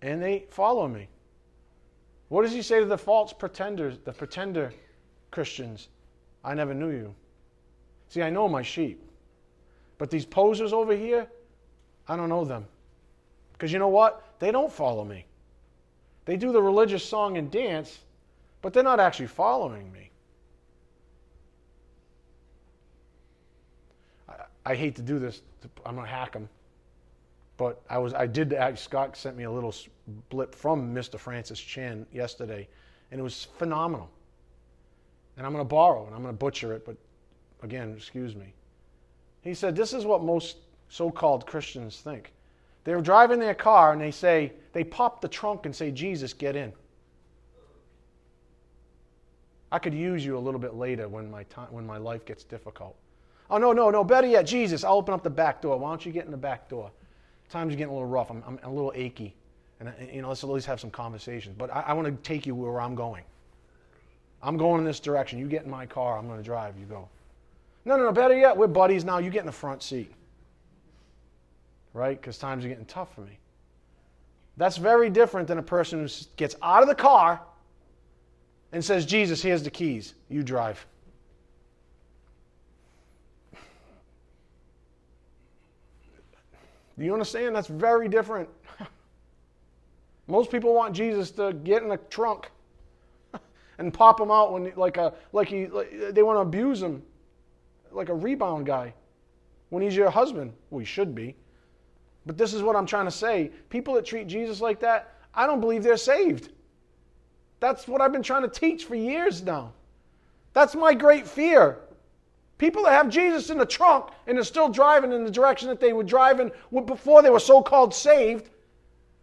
and they follow me. What does he say to the false pretenders, the pretender Christians? I never knew you. See, I know my sheep. But these posers over here, I don't know them. Because you know what? They don't follow me. They do the religious song and dance, but they're not actually following me. I, I hate to do this. I'm going to hack them. But I was, I did. Scott sent me a little blip from Mr. Francis Chan yesterday, and it was phenomenal. And I'm going to borrow and I'm going to butcher it, but again, excuse me. He said, This is what most so called Christians think. They're driving their car and they say, they pop the trunk and say, Jesus, get in. I could use you a little bit later when my, time, when my life gets difficult. Oh, no, no, no. Better yet, Jesus, I'll open up the back door. Why don't you get in the back door? Times are getting a little rough. I'm, I'm a little achy. And, uh, you know, let's at least have some conversations. But I, I want to take you where I'm going. I'm going in this direction. You get in my car. I'm going to drive. You go. No, no, no. Better yet, we're buddies now. You get in the front seat. Right? Because times are getting tough for me. That's very different than a person who gets out of the car and says, Jesus, here's the keys. You drive. Do you understand? That's very different. <laughs> Most people want Jesus to get in a trunk <laughs> and pop him out when like a like he like, they want to abuse him like a rebound guy when he's your husband. Well, should be. But this is what I'm trying to say. People that treat Jesus like that, I don't believe they're saved. That's what I've been trying to teach for years now. That's my great fear. People that have Jesus in the trunk and are still driving in the direction that they were driving before they were so called saved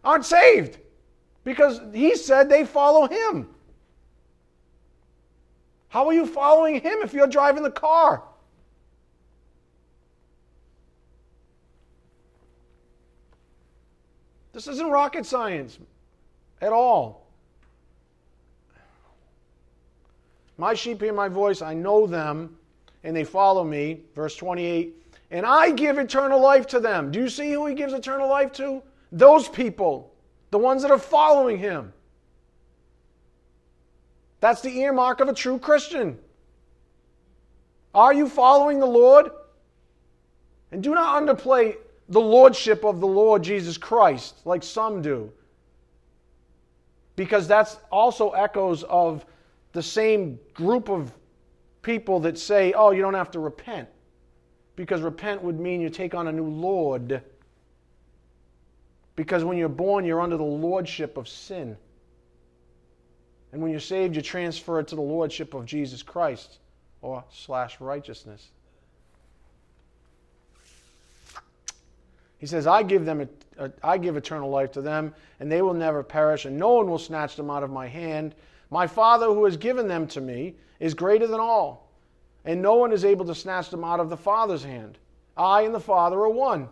aren't saved because he said they follow him. How are you following him if you're driving the car? This isn't rocket science at all. My sheep hear my voice, I know them, and they follow me. Verse 28 And I give eternal life to them. Do you see who he gives eternal life to? Those people, the ones that are following him. That's the earmark of a true Christian. Are you following the Lord? And do not underplay the lordship of the Lord Jesus Christ like some do. Because that's also echoes of the same group of people that say, oh, you don't have to repent. Because repent would mean you take on a new Lord. Because when you're born, you're under the lordship of sin. And when you're saved, you transfer it to the lordship of Jesus Christ or slash righteousness. He says, I give them uh, I give eternal life to them, and they will never perish, and no one will snatch them out of my hand. My Father who has given them to me is greater than all, and no one is able to snatch them out of the Father's hand. I and the Father are one.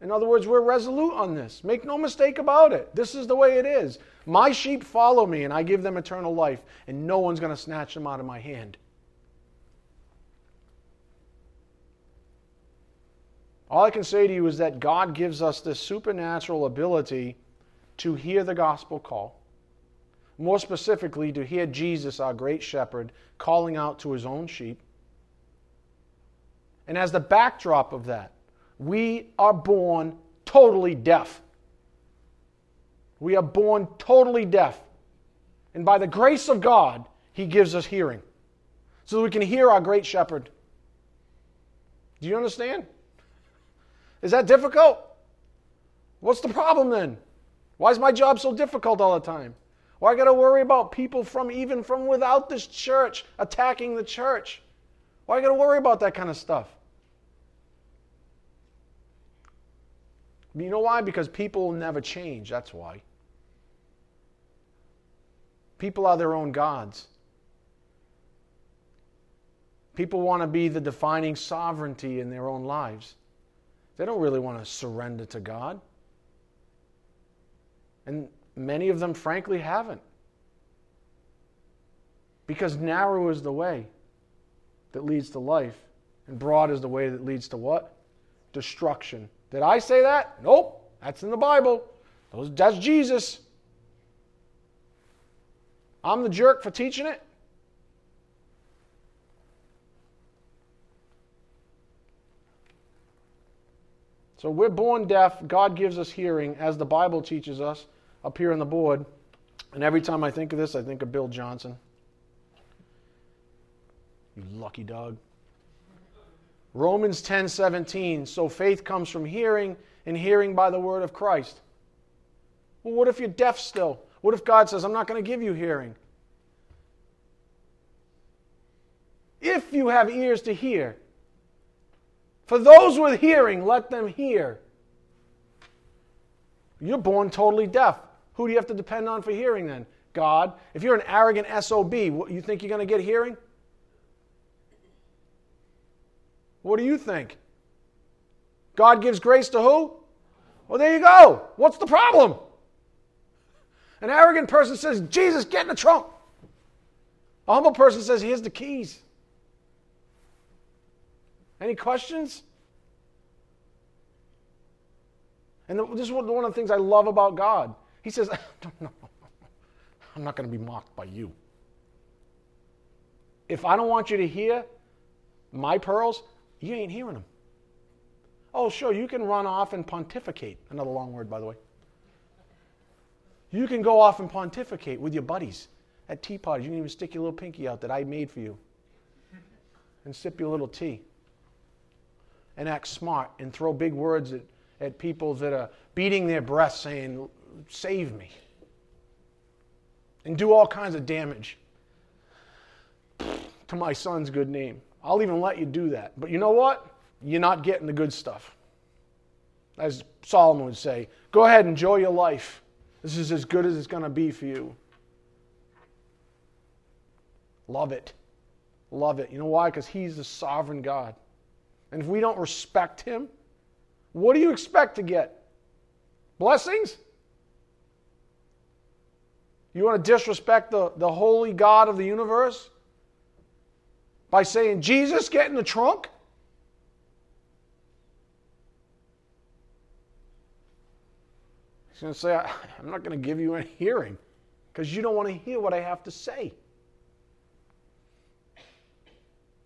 In other words, we're resolute on this. Make no mistake about it. This is the way it is. My sheep follow me, and I give them eternal life, and no one's going to snatch them out of my hand. All I can say to you is that God gives us this supernatural ability to hear the gospel call. More specifically, to hear Jesus, our great shepherd, calling out to his own sheep. And as the backdrop of that, we are born totally deaf. We are born totally deaf. And by the grace of God, He gives us hearing so that we can hear our great shepherd. Do you understand? Is that difficult? What's the problem then? Why is my job so difficult all the time? Why got to worry about people from even from without this church attacking the church? Why got to worry about that kind of stuff? You know why? Because people never change. That's why. People are their own gods. People want to be the defining sovereignty in their own lives. They don't really want to surrender to God. And many of them, frankly, haven't. Because narrow is the way that leads to life, and broad is the way that leads to what? Destruction. Did I say that? Nope. That's in the Bible. That's Jesus. I'm the jerk for teaching it? So we're born deaf. God gives us hearing, as the Bible teaches us up here on the board. And every time I think of this, I think of Bill Johnson. You lucky dog. Romans 10 17. So faith comes from hearing, and hearing by the word of Christ. Well, what if you're deaf still? What if God says, I'm not going to give you hearing? If you have ears to hear, for those with hearing, let them hear. You're born totally deaf. Who do you have to depend on for hearing then? God. If you're an arrogant SOB, you think you're going to get hearing? What do you think? God gives grace to who? Well, there you go. What's the problem? An arrogant person says, Jesus, get in the trunk. A humble person says, here's the keys. Any questions? And this is one of the things I love about God. He says, <laughs> no, I'm not going to be mocked by you. If I don't want you to hear my pearls, you ain't hearing them. Oh, sure, you can run off and pontificate. Another long word, by the way. You can go off and pontificate with your buddies at tea parties. You can even stick your little pinky out that I made for you and sip your little tea and act smart and throw big words at, at people that are beating their breasts saying, Save me. And do all kinds of damage to my son's good name. I'll even let you do that. But you know what? You're not getting the good stuff. As Solomon would say, go ahead, enjoy your life. This is as good as it's going to be for you. Love it. Love it. You know why? Because He's the sovereign God. And if we don't respect Him, what do you expect to get? Blessings? You want to disrespect the, the holy God of the universe by saying, Jesus, get in the trunk? He's going to say, I'm not going to give you any hearing because you don't want to hear what I have to say.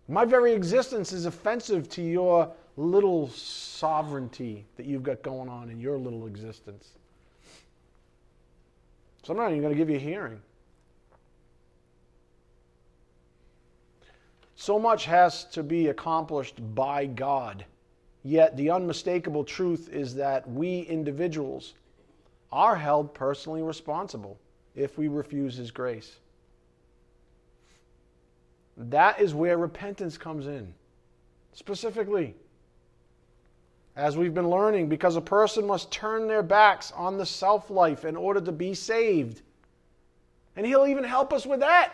My very existence is offensive to your little sovereignty that you've got going on in your little existence. So I'm not even going to give you a hearing. So much has to be accomplished by God. Yet the unmistakable truth is that we individuals are held personally responsible if we refuse His grace. That is where repentance comes in, specifically. As we've been learning, because a person must turn their backs on the self life in order to be saved. And He'll even help us with that.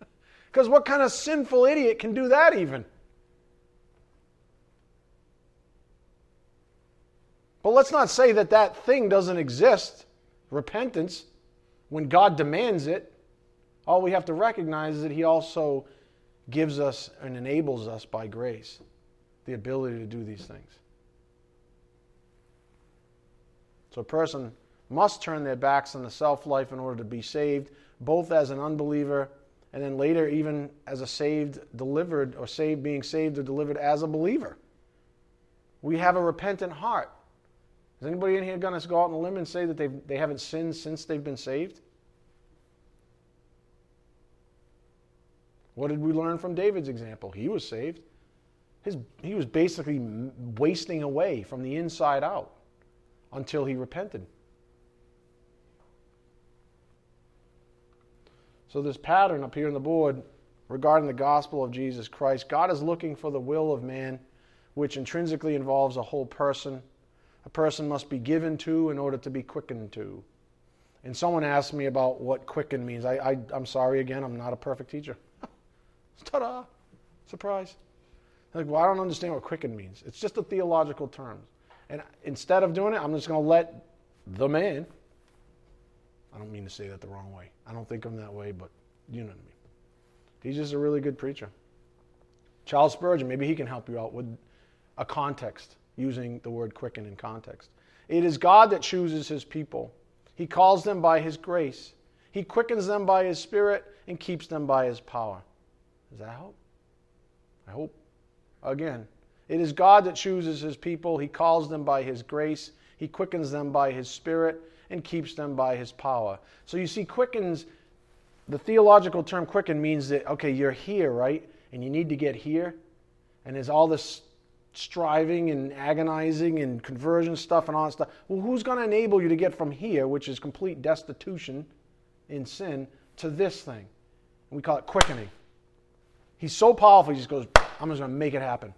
<laughs> Because what kind of sinful idiot can do that even? But let's not say that that thing doesn't exist, repentance, when God demands it. All we have to recognize is that He also gives us and enables us by grace the ability to do these things. So a person must turn their backs on the self life in order to be saved, both as an unbeliever and then later even as a saved, delivered, or saved, being saved or delivered as a believer. We have a repentant heart. Is anybody in here going to go out on a limb and say that they they haven't sinned since they've been saved? What did we learn from David's example? He was saved. His, he was basically wasting away from the inside out until he repented. So, this pattern up here on the board regarding the gospel of Jesus Christ, God is looking for the will of man, which intrinsically involves a whole person. A person must be given to in order to be quickened to. And someone asked me about what quicken means. I, I, I'm sorry again, I'm not a perfect teacher. <laughs> Ta da! Surprise. Like, well, I don't understand what quicken means. It's just a theological term. And instead of doing it, I'm just going to let the man, I don't mean to say that the wrong way. I don't think him that way, but you know what I mean. He's just a really good preacher. Charles Spurgeon, maybe he can help you out with a context, using the word quicken in context. It is God that chooses his people. He calls them by his grace. He quickens them by His Spirit and keeps them by His power. Does that help? I hope. Again, it is God that chooses His people. He calls them by His grace. He quickens them by His Spirit and keeps them by His power. So you see, quickens, the theological term quicken means that, okay, you're here, right? And you need to get here. And there's all this striving and agonizing and conversion stuff and all that stuff. Well, who's going to enable you to get from here, which is complete destitution in sin, to this thing? We call it quickening. He's so powerful, he just goes, I'm just going to make it happen.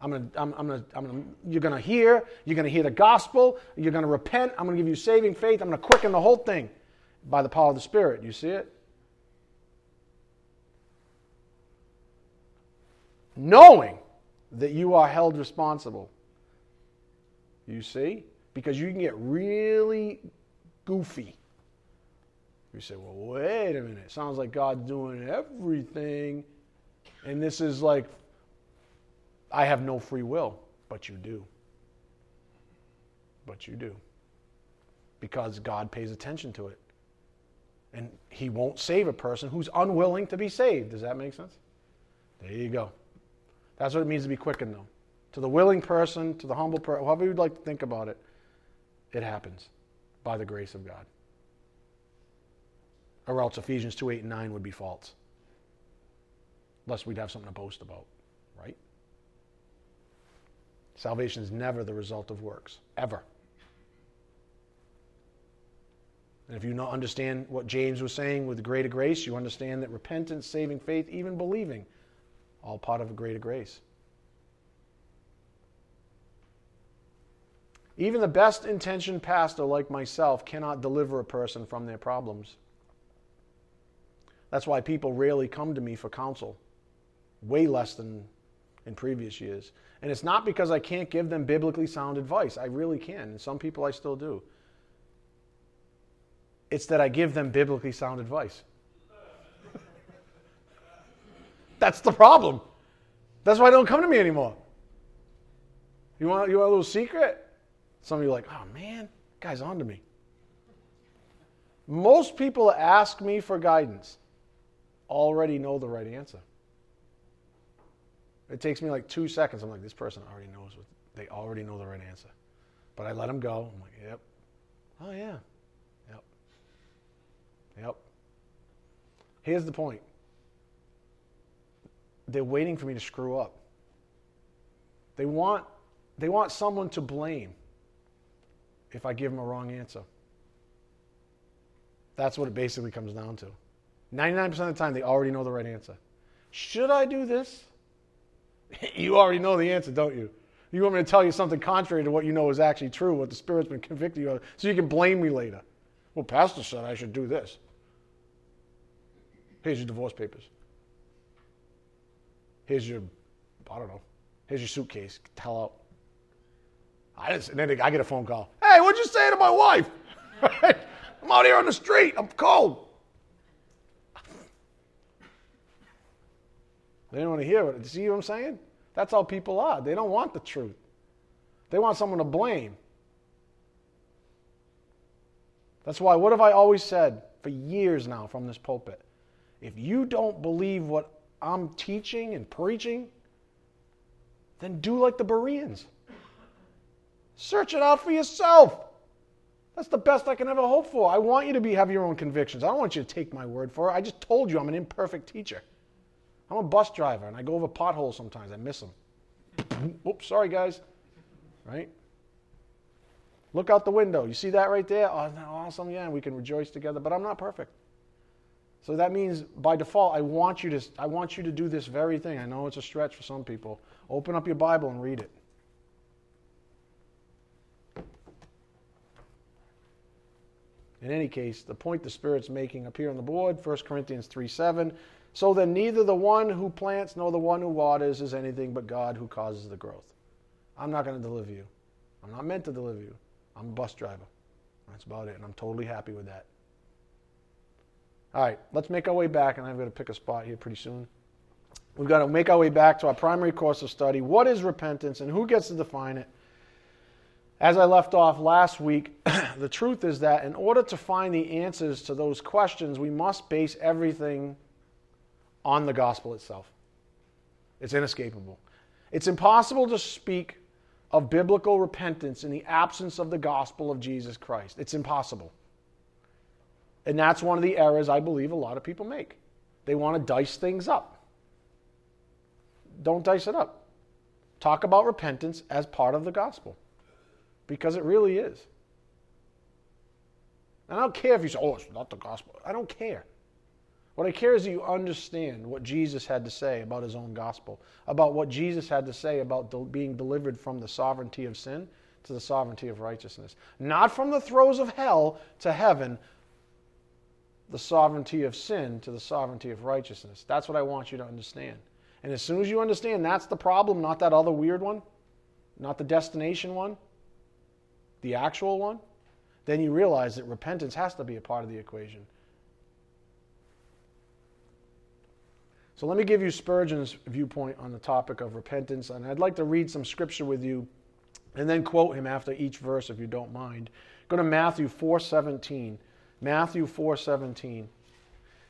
I'm gonna, I'm, I'm gonna, I'm gonna, you're gonna hear, you're gonna hear the gospel, you're gonna repent, I'm gonna give you saving faith, I'm gonna quicken the whole thing by the power of the Spirit. You see it? Knowing that you are held responsible. You see? Because you can get really goofy. You say, well, wait a minute. Sounds like God's doing everything. And this is like, I have no free will. But you do. But you do. Because God pays attention to it. And He won't save a person who's unwilling to be saved. Does that make sense? There you go. That's what it means to be quickened, though. To the willing person, to the humble person, however you'd like to think about it, it happens by the grace of God. Or else Ephesians 2 8 and 9 would be false. Lest we'd have something to boast about, right? Salvation is never the result of works, ever. And if you not understand what James was saying with greater grace, you understand that repentance, saving faith, even believing, all part of a greater grace. Even the best intentioned pastor like myself cannot deliver a person from their problems. That's why people rarely come to me for counsel, way less than in previous years. And it's not because I can't give them biblically sound advice. I really can. And some people I still do. It's that I give them biblically sound advice. <laughs> That's the problem. That's why they don't come to me anymore. You want, you want a little secret? Some of you are like, oh man, guy's on to me. Most people ask me for guidance already know the right answer. It takes me like two seconds. I'm like, this person already knows what they already know the right answer. But I let them go. I'm like, yep. Oh yeah. Yep. Yep. Here's the point they're waiting for me to screw up. They want, they want someone to blame if I give them a wrong answer. That's what it basically comes down to. 99% of the time, they already know the right answer. Should I do this? <laughs> you already know the answer, don't you? You want me to tell you something contrary to what you know is actually true, what the Spirit's been convicting you of, so you can blame me later. Well, Pastor said I should do this. Here's your divorce papers. Here's your, I don't know, here's your suitcase. Tell out. I just, and then I get a phone call. Hey, what'd you say to my wife? <laughs> I'm out here on the street. I'm cold. They don't want to hear it. See what I'm saying? That's how people are. They don't want the truth. They want someone to blame. That's why, what have I always said for years now from this pulpit? If you don't believe what I'm teaching and preaching, then do like the Bereans. Search it out for yourself. That's the best I can ever hope for. I want you to be have your own convictions. I don't want you to take my word for it. I just told you I'm an imperfect teacher. I'm a bus driver and I go over potholes sometimes. I miss them. Oops, sorry guys. Right? Look out the window. You see that right there? Oh, awesome. Yeah, we can rejoice together. But I'm not perfect. So that means by default, I want you to, I want you to do this very thing. I know it's a stretch for some people. Open up your Bible and read it. In any case, the point the Spirit's making up here on the board, 1 Corinthians 3 7. So then, neither the one who plants nor the one who waters is anything but God who causes the growth. I'm not going to deliver you. I'm not meant to deliver you. I'm a bus driver. That's about it, and I'm totally happy with that. All right, let's make our way back, and I'm going to pick a spot here pretty soon. We've got to make our way back to our primary course of study. What is repentance, and who gets to define it? As I left off last week, <clears throat> the truth is that in order to find the answers to those questions, we must base everything on the gospel itself. It's inescapable. It's impossible to speak of biblical repentance in the absence of the gospel of Jesus Christ. It's impossible. And that's one of the errors I believe a lot of people make. They want to dice things up. Don't dice it up. Talk about repentance as part of the gospel because it really is. And I don't care if you say, oh, it's not the gospel. I don't care. What I care is that you understand what Jesus had to say about his own gospel, about what Jesus had to say about de- being delivered from the sovereignty of sin to the sovereignty of righteousness. Not from the throes of hell to heaven, the sovereignty of sin to the sovereignty of righteousness. That's what I want you to understand. And as soon as you understand that's the problem, not that other weird one, not the destination one, the actual one, then you realize that repentance has to be a part of the equation. So let me give you Spurgeon's viewpoint on the topic of repentance, and I'd like to read some scripture with you and then quote him after each verse if you don't mind. Go to Matthew 4:17. Matthew 4:17.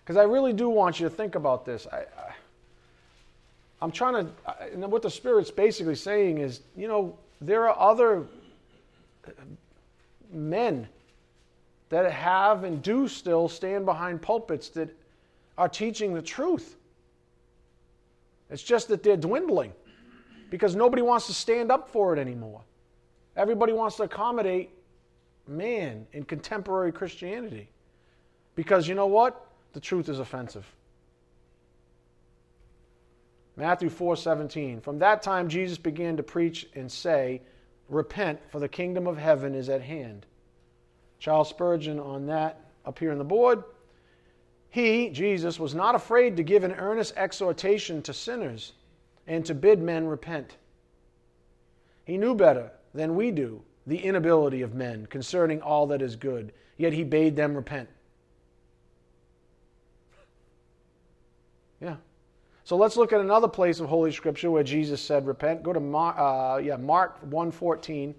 Because I really do want you to think about this. I, I, I'm trying to, and what the Spirit's basically saying is, you know, there are other men that have and do still stand behind pulpits that are teaching the truth. It's just that they're dwindling because nobody wants to stand up for it anymore. Everybody wants to accommodate man in contemporary Christianity. Because you know what? The truth is offensive. Matthew 4:17 From that time Jesus began to preach and say, "Repent, for the kingdom of heaven is at hand." Charles Spurgeon on that up here on the board he, Jesus, was not afraid to give an earnest exhortation to sinners and to bid men repent. He knew better than we do the inability of men concerning all that is good, yet he bade them repent. Yeah. So let's look at another place of Holy Scripture where Jesus said repent. Go to Mark, uh, yeah, Mark 1.14.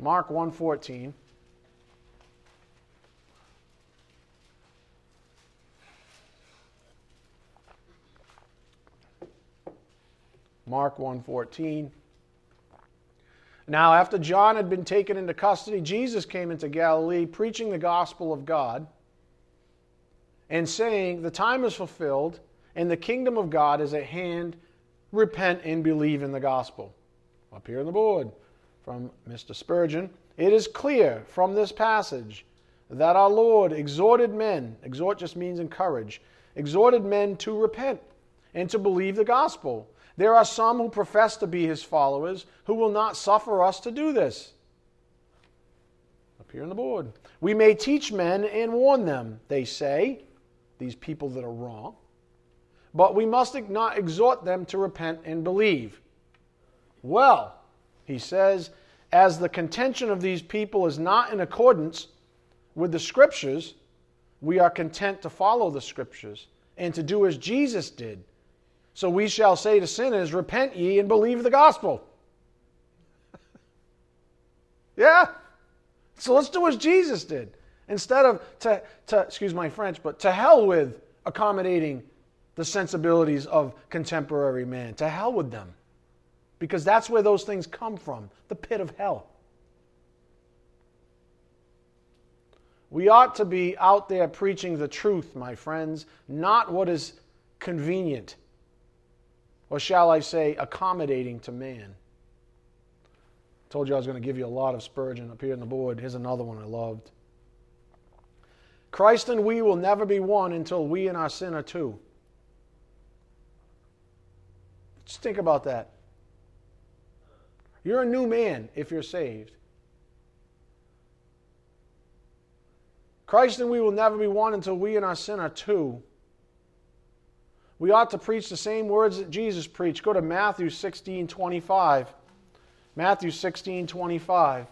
Mark 1.14. Mark 1:14. Now after John had been taken into custody, Jesus came into Galilee preaching the gospel of God and saying, "The time is fulfilled and the kingdom of God is at hand. Repent and believe in the gospel." Up here on the board from Mr. Spurgeon, it is clear from this passage that our Lord exhorted men, exhort just means encourage, exhorted men to repent and to believe the gospel there are some who profess to be his followers who will not suffer us to do this. Up here on the board. We may teach men and warn them, they say, these people that are wrong, but we must not exhort them to repent and believe. Well, he says, as the contention of these people is not in accordance with the Scriptures, we are content to follow the Scriptures and to do as Jesus did so we shall say to sinners, Repent ye and believe the gospel. <laughs> yeah. So let's do as Jesus did. Instead of, to, to, excuse my French, but to hell with accommodating the sensibilities of contemporary man. To hell with them. Because that's where those things come from the pit of hell. We ought to be out there preaching the truth, my friends, not what is convenient or shall I say, accommodating to man. I told you I was going to give you a lot of Spurgeon up here on the board. Here's another one I loved. Christ and we will never be one until we and our sin are two. Just think about that. You're a new man if you're saved. Christ and we will never be one until we and our sin are two. We ought to preach the same words that Jesus preached. Go to Matthew 16 25. Matthew 16 25.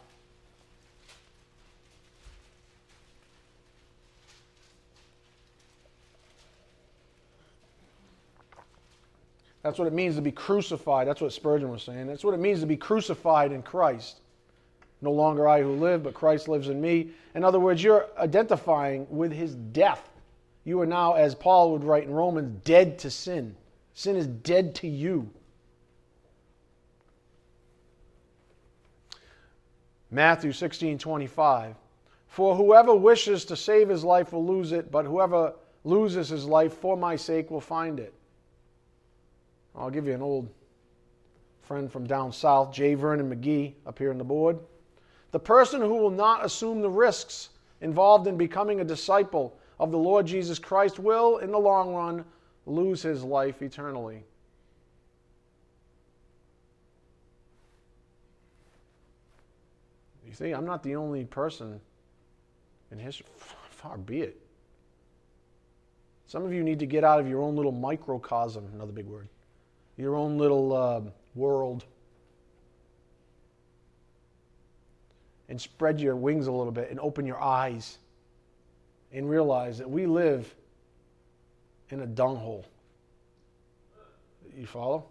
That's what it means to be crucified. That's what Spurgeon was saying. That's what it means to be crucified in Christ. No longer I who live, but Christ lives in me. In other words, you're identifying with his death. You are now, as Paul would write in Romans, dead to sin. Sin is dead to you. Matthew 16 25. For whoever wishes to save his life will lose it, but whoever loses his life for my sake will find it. I'll give you an old friend from down south, J. Vernon McGee, up here on the board. The person who will not assume the risks involved in becoming a disciple of the Lord Jesus Christ will, in the long run, lose his life eternally. You see, I'm not the only person in history. <laughs> Far be it. Some of you need to get out of your own little microcosm, another big word, your own little uh, world, and spread your wings a little bit and open your eyes and realize that we live in a dung hole. You follow?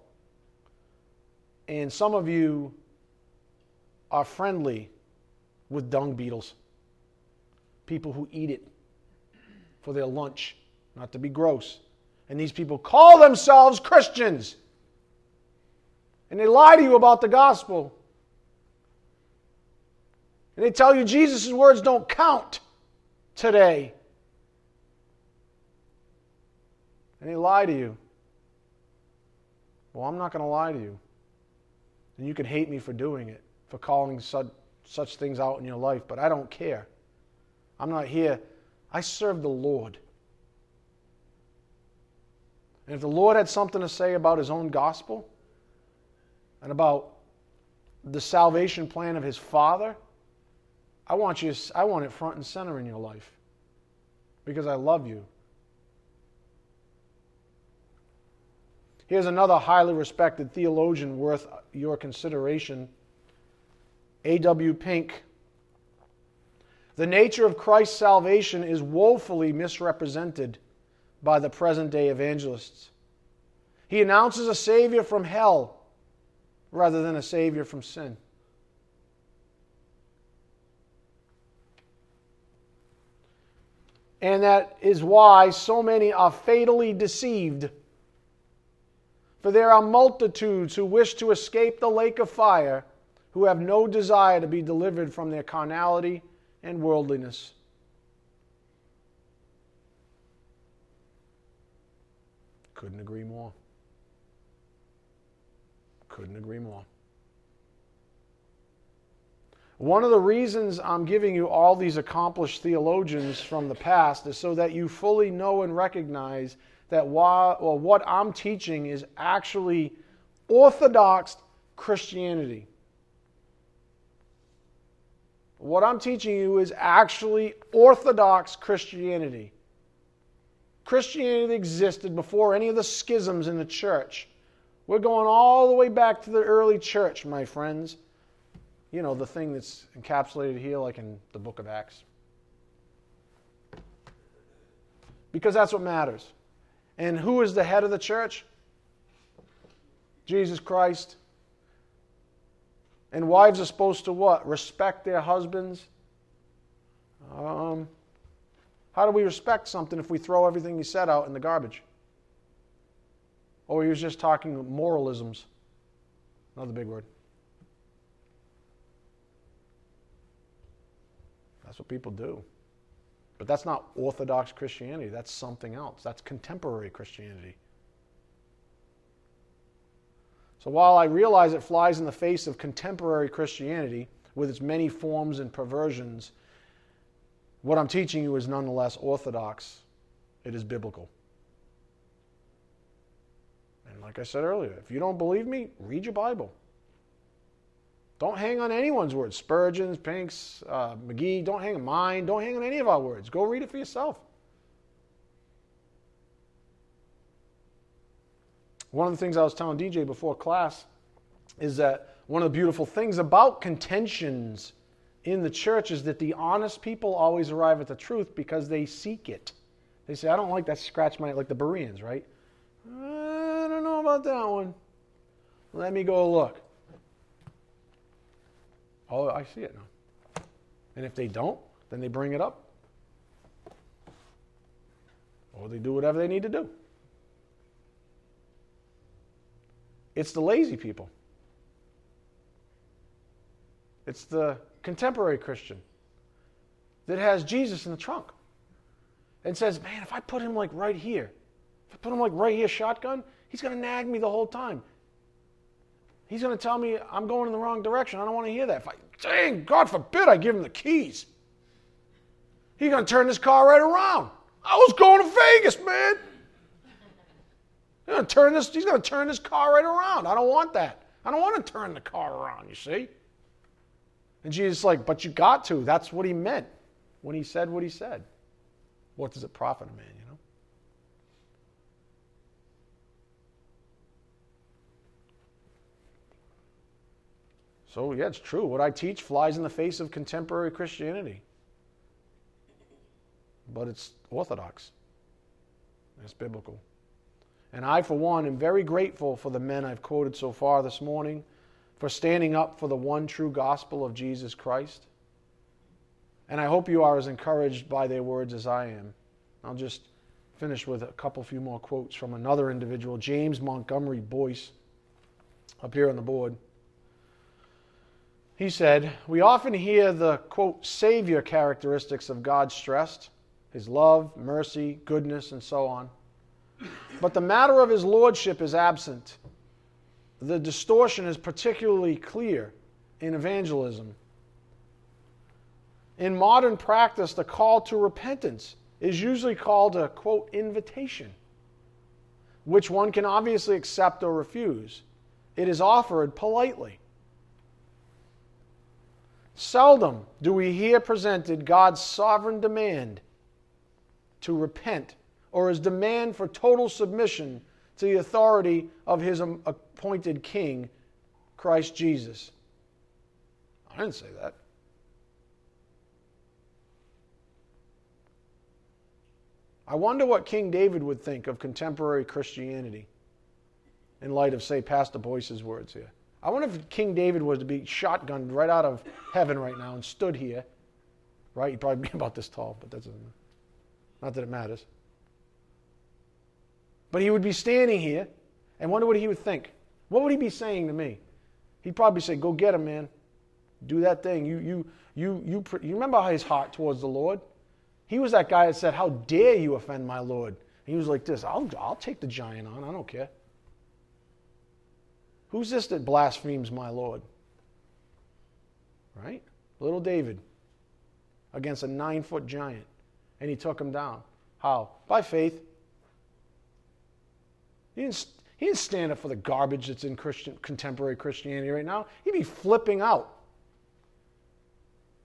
And some of you are friendly with dung beetles, people who eat it for their lunch, not to be gross. And these people call themselves Christians. And they lie to you about the gospel. And they tell you Jesus' words don't count today. And he lie to you. Well, I'm not going to lie to you. And you can hate me for doing it, for calling such, such things out in your life, but I don't care. I'm not here. I serve the Lord. And if the Lord had something to say about his own gospel and about the salvation plan of his Father, I want you I want it front and center in your life because I love you. Here's another highly respected theologian worth uh, your consideration A.W. Pink. The nature of Christ's salvation is woefully misrepresented by the present day evangelists. He announces a Savior from hell rather than a Savior from sin. And that is why so many are fatally deceived. For there are multitudes who wish to escape the lake of fire, who have no desire to be delivered from their carnality and worldliness. Couldn't agree more. Couldn't agree more. One of the reasons I'm giving you all these accomplished theologians from the past is so that you fully know and recognize that while, well, what I'm teaching is actually orthodox Christianity. What I'm teaching you is actually orthodox Christianity. Christianity existed before any of the schisms in the church. We're going all the way back to the early church, my friends you know, the thing that's encapsulated here, like in the book of Acts. Because that's what matters. And who is the head of the church? Jesus Christ. And wives are supposed to what? Respect their husbands. Um, how do we respect something if we throw everything he said out in the garbage? Or he was just talking moralisms. Another big word. That's what people do. But that's not Orthodox Christianity. That's something else. That's contemporary Christianity. So while I realize it flies in the face of contemporary Christianity with its many forms and perversions, what I'm teaching you is nonetheless orthodox. It is biblical. And like I said earlier, if you don't believe me, read your Bible. Don't hang on anyone's words. Spurgeon's, Pink's, uh, McGee. Don't hang on mine. Don't hang on any of our words. Go read it for yourself. One of the things I was telling DJ before class is that one of the beautiful things about contentions in the church is that the honest people always arrive at the truth because they seek it. They say, I don't like that scratch my, like the Bereans, right? I don't know about that one. Let me go look. Oh, I see it now. And if they don't, then they bring it up. Or they do whatever they need to do. It's the lazy people. It's the contemporary Christian that has Jesus in the trunk and says, Man, if I put him like right here, if I put him like right here, shotgun, he's going to nag me the whole time. He's going to tell me I'm going in the wrong direction. I don't want to hear that. If I, dang, God forbid I give him the keys. He's going to turn this car right around. I was going to Vegas, man. He's going to turn this, he's going to turn this car right around. I don't want that. I don't want to turn the car around, you see? And Jesus is like, but you got to. That's what he meant when he said what he said. What does it profit a man, you know? So, yeah, it's true. What I teach flies in the face of contemporary Christianity. But it's orthodox, it's biblical. And I, for one, am very grateful for the men I've quoted so far this morning for standing up for the one true gospel of Jesus Christ. And I hope you are as encouraged by their words as I am. I'll just finish with a couple few more quotes from another individual, James Montgomery Boice, up here on the board. He said, We often hear the, quote, savior characteristics of God stressed his love, mercy, goodness, and so on. But the matter of his lordship is absent. The distortion is particularly clear in evangelism. In modern practice, the call to repentance is usually called a quote invitation, which one can obviously accept or refuse. It is offered politely. Seldom do we hear presented God's sovereign demand to repent or his demand for total submission to the authority of his appointed king, Christ Jesus. I didn't say that. I wonder what King David would think of contemporary Christianity in light of, say, Pastor Boice's words here. I wonder if King David was to be shotgunned right out of heaven right now and stood here, right? He'd probably be <laughs> about this tall, but that doesn't, not that it matters. But he would be standing here and wonder what he would think. What would he be saying to me? He'd probably say, Go get him, man. Do that thing. You, you, you, you, you remember how his heart towards the Lord? He was that guy that said, How dare you offend my Lord? And he was like this I'll, I'll take the giant on. I don't care. Who's this that blasphemes my Lord? Right? Little David against a nine foot giant. And he took him down. How? By faith. He didn't, he didn't stand up for the garbage that's in Christian, contemporary Christianity right now. He'd be flipping out.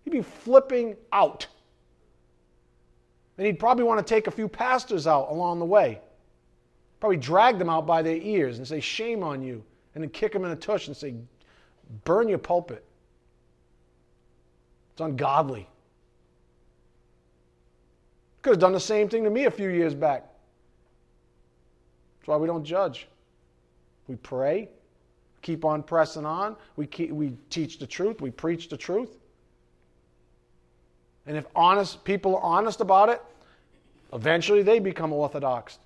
He'd be flipping out. And he'd probably want to take a few pastors out along the way. Probably drag them out by their ears and say, Shame on you. And then kick them in the tush and say, Burn your pulpit. It's ungodly. Could have done the same thing to me a few years back. That's why we don't judge. We pray, keep on pressing on. We, keep, we teach the truth, we preach the truth. And if honest people are honest about it, eventually they become orthodox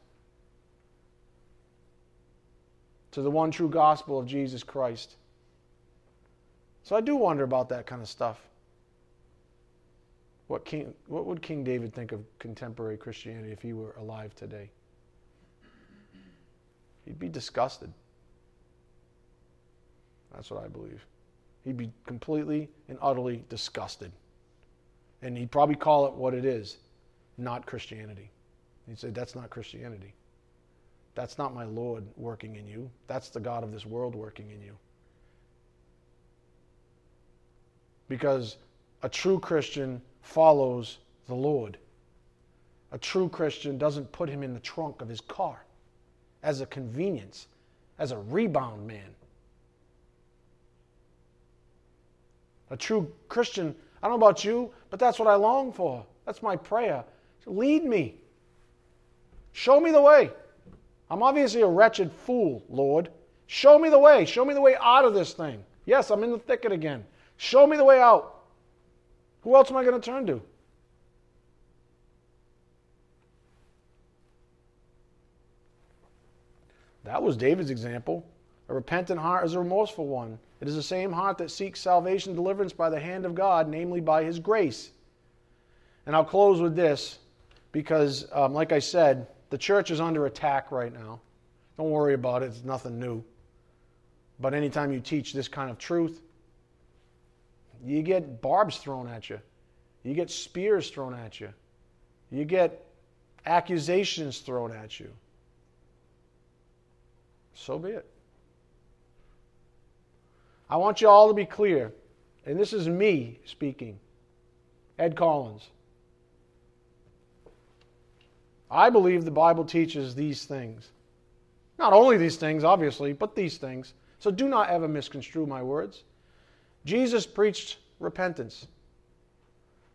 to the one true gospel of Jesus Christ. So I do wonder about that kind of stuff. What, King, what would King David think of contemporary Christianity if he were alive today? He'd be disgusted. That's what I believe. He'd be completely and utterly disgusted. And he'd probably call it what it is not Christianity. He'd say, That's not Christianity. That's not my Lord working in you. That's the God of this world working in you. Because a true Christian follows the Lord. A true Christian doesn't put him in the trunk of his car as a convenience, as a rebound man. A true Christian, I don't know about you, but that's what I long for. That's my prayer. Lead me. Show me the way. I'm obviously a wretched fool, Lord. Show me the way. Show me the way out of this thing. Yes, I'm in the thicket again. Show me the way out. Who else am I going to turn to? That was David's example. A repentant heart is a remorseful one. It is the same heart that seeks salvation and deliverance by the hand of God, namely by His grace. And I'll close with this because, um, like I said, the church is under attack right now. Don't worry about it, it's nothing new. But anytime you teach this kind of truth, you get barbs thrown at you, you get spears thrown at you, you get accusations thrown at you. So be it. I want you all to be clear, and this is me speaking, Ed Collins. I believe the Bible teaches these things. Not only these things, obviously, but these things. So do not ever misconstrue my words. Jesus preached repentance.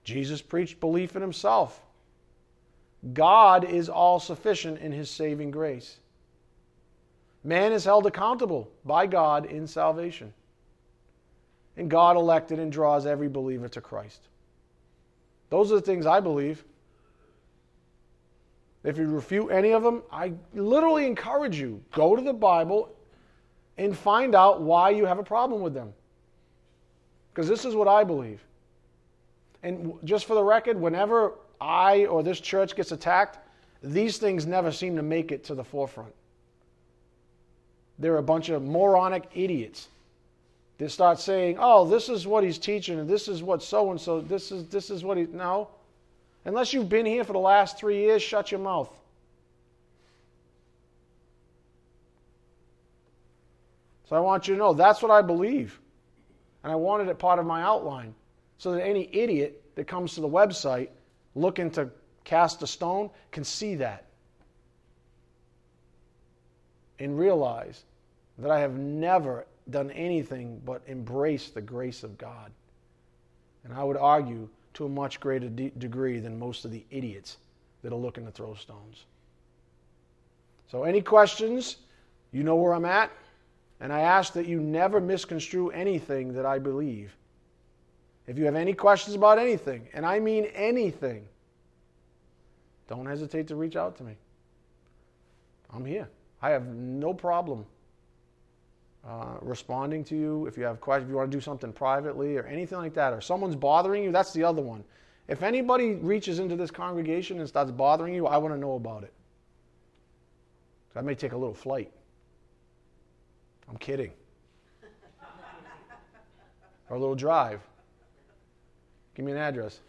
Jesus preached belief in himself. God is all sufficient in his saving grace. Man is held accountable by God in salvation. And God elected and draws every believer to Christ. Those are the things I believe. If you refute any of them, I literally encourage you go to the Bible and find out why you have a problem with them. Because this is what I believe. And just for the record, whenever I or this church gets attacked, these things never seem to make it to the forefront. They're a bunch of moronic idiots They start saying, "Oh, this is what he's teaching, and this is what so and so. This is this is what he." No, Unless you've been here for the last three years, shut your mouth. So I want you to know that's what I believe. And I wanted it part of my outline so that any idiot that comes to the website looking to cast a stone can see that and realize that I have never done anything but embrace the grace of God. And I would argue to a much greater de- degree than most of the idiots that are looking to throw stones. So, any questions? You know where I'm at. And I ask that you never misconstrue anything that I believe. If you have any questions about anything, and I mean anything, don't hesitate to reach out to me. I'm here. I have no problem uh, responding to you. If you have questions, if you want to do something privately or anything like that, or someone's bothering you, that's the other one. If anybody reaches into this congregation and starts bothering you, I want to know about it. I may take a little flight. I'm kidding. <laughs> or a little drive. Give me an address.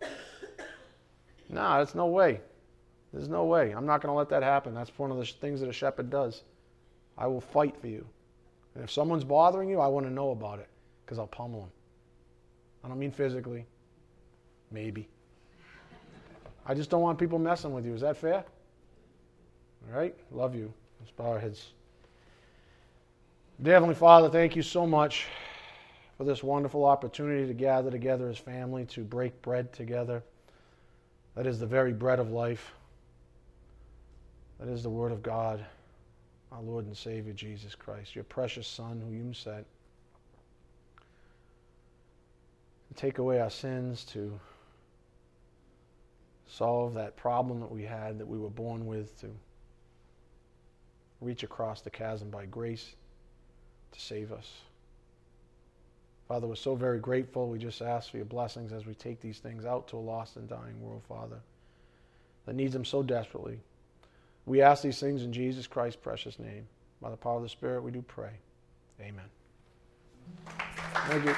<coughs> no, that's no way. There's no way. I'm not going to let that happen. That's one of the things that a shepherd does. I will fight for you. And if someone's bothering you, I want to know about it because I'll pummel them. I don't mean physically. Maybe. I just don't want people messing with you. Is that fair? All right? Love you. Let's bow our heads. Dear Heavenly Father, thank you so much for this wonderful opportunity to gather together as family, to break bread together. That is the very bread of life. That is the Word of God, our Lord and Savior Jesus Christ, your precious Son, who you sent to take away our sins, to solve that problem that we had, that we were born with, to reach across the chasm by grace to save us. Father, we're so very grateful. We just ask for your blessings as we take these things out to a lost and dying world, Father, that needs them so desperately. We ask these things in Jesus Christ's precious name. By the power of the Spirit, we do pray. Amen. Thank you.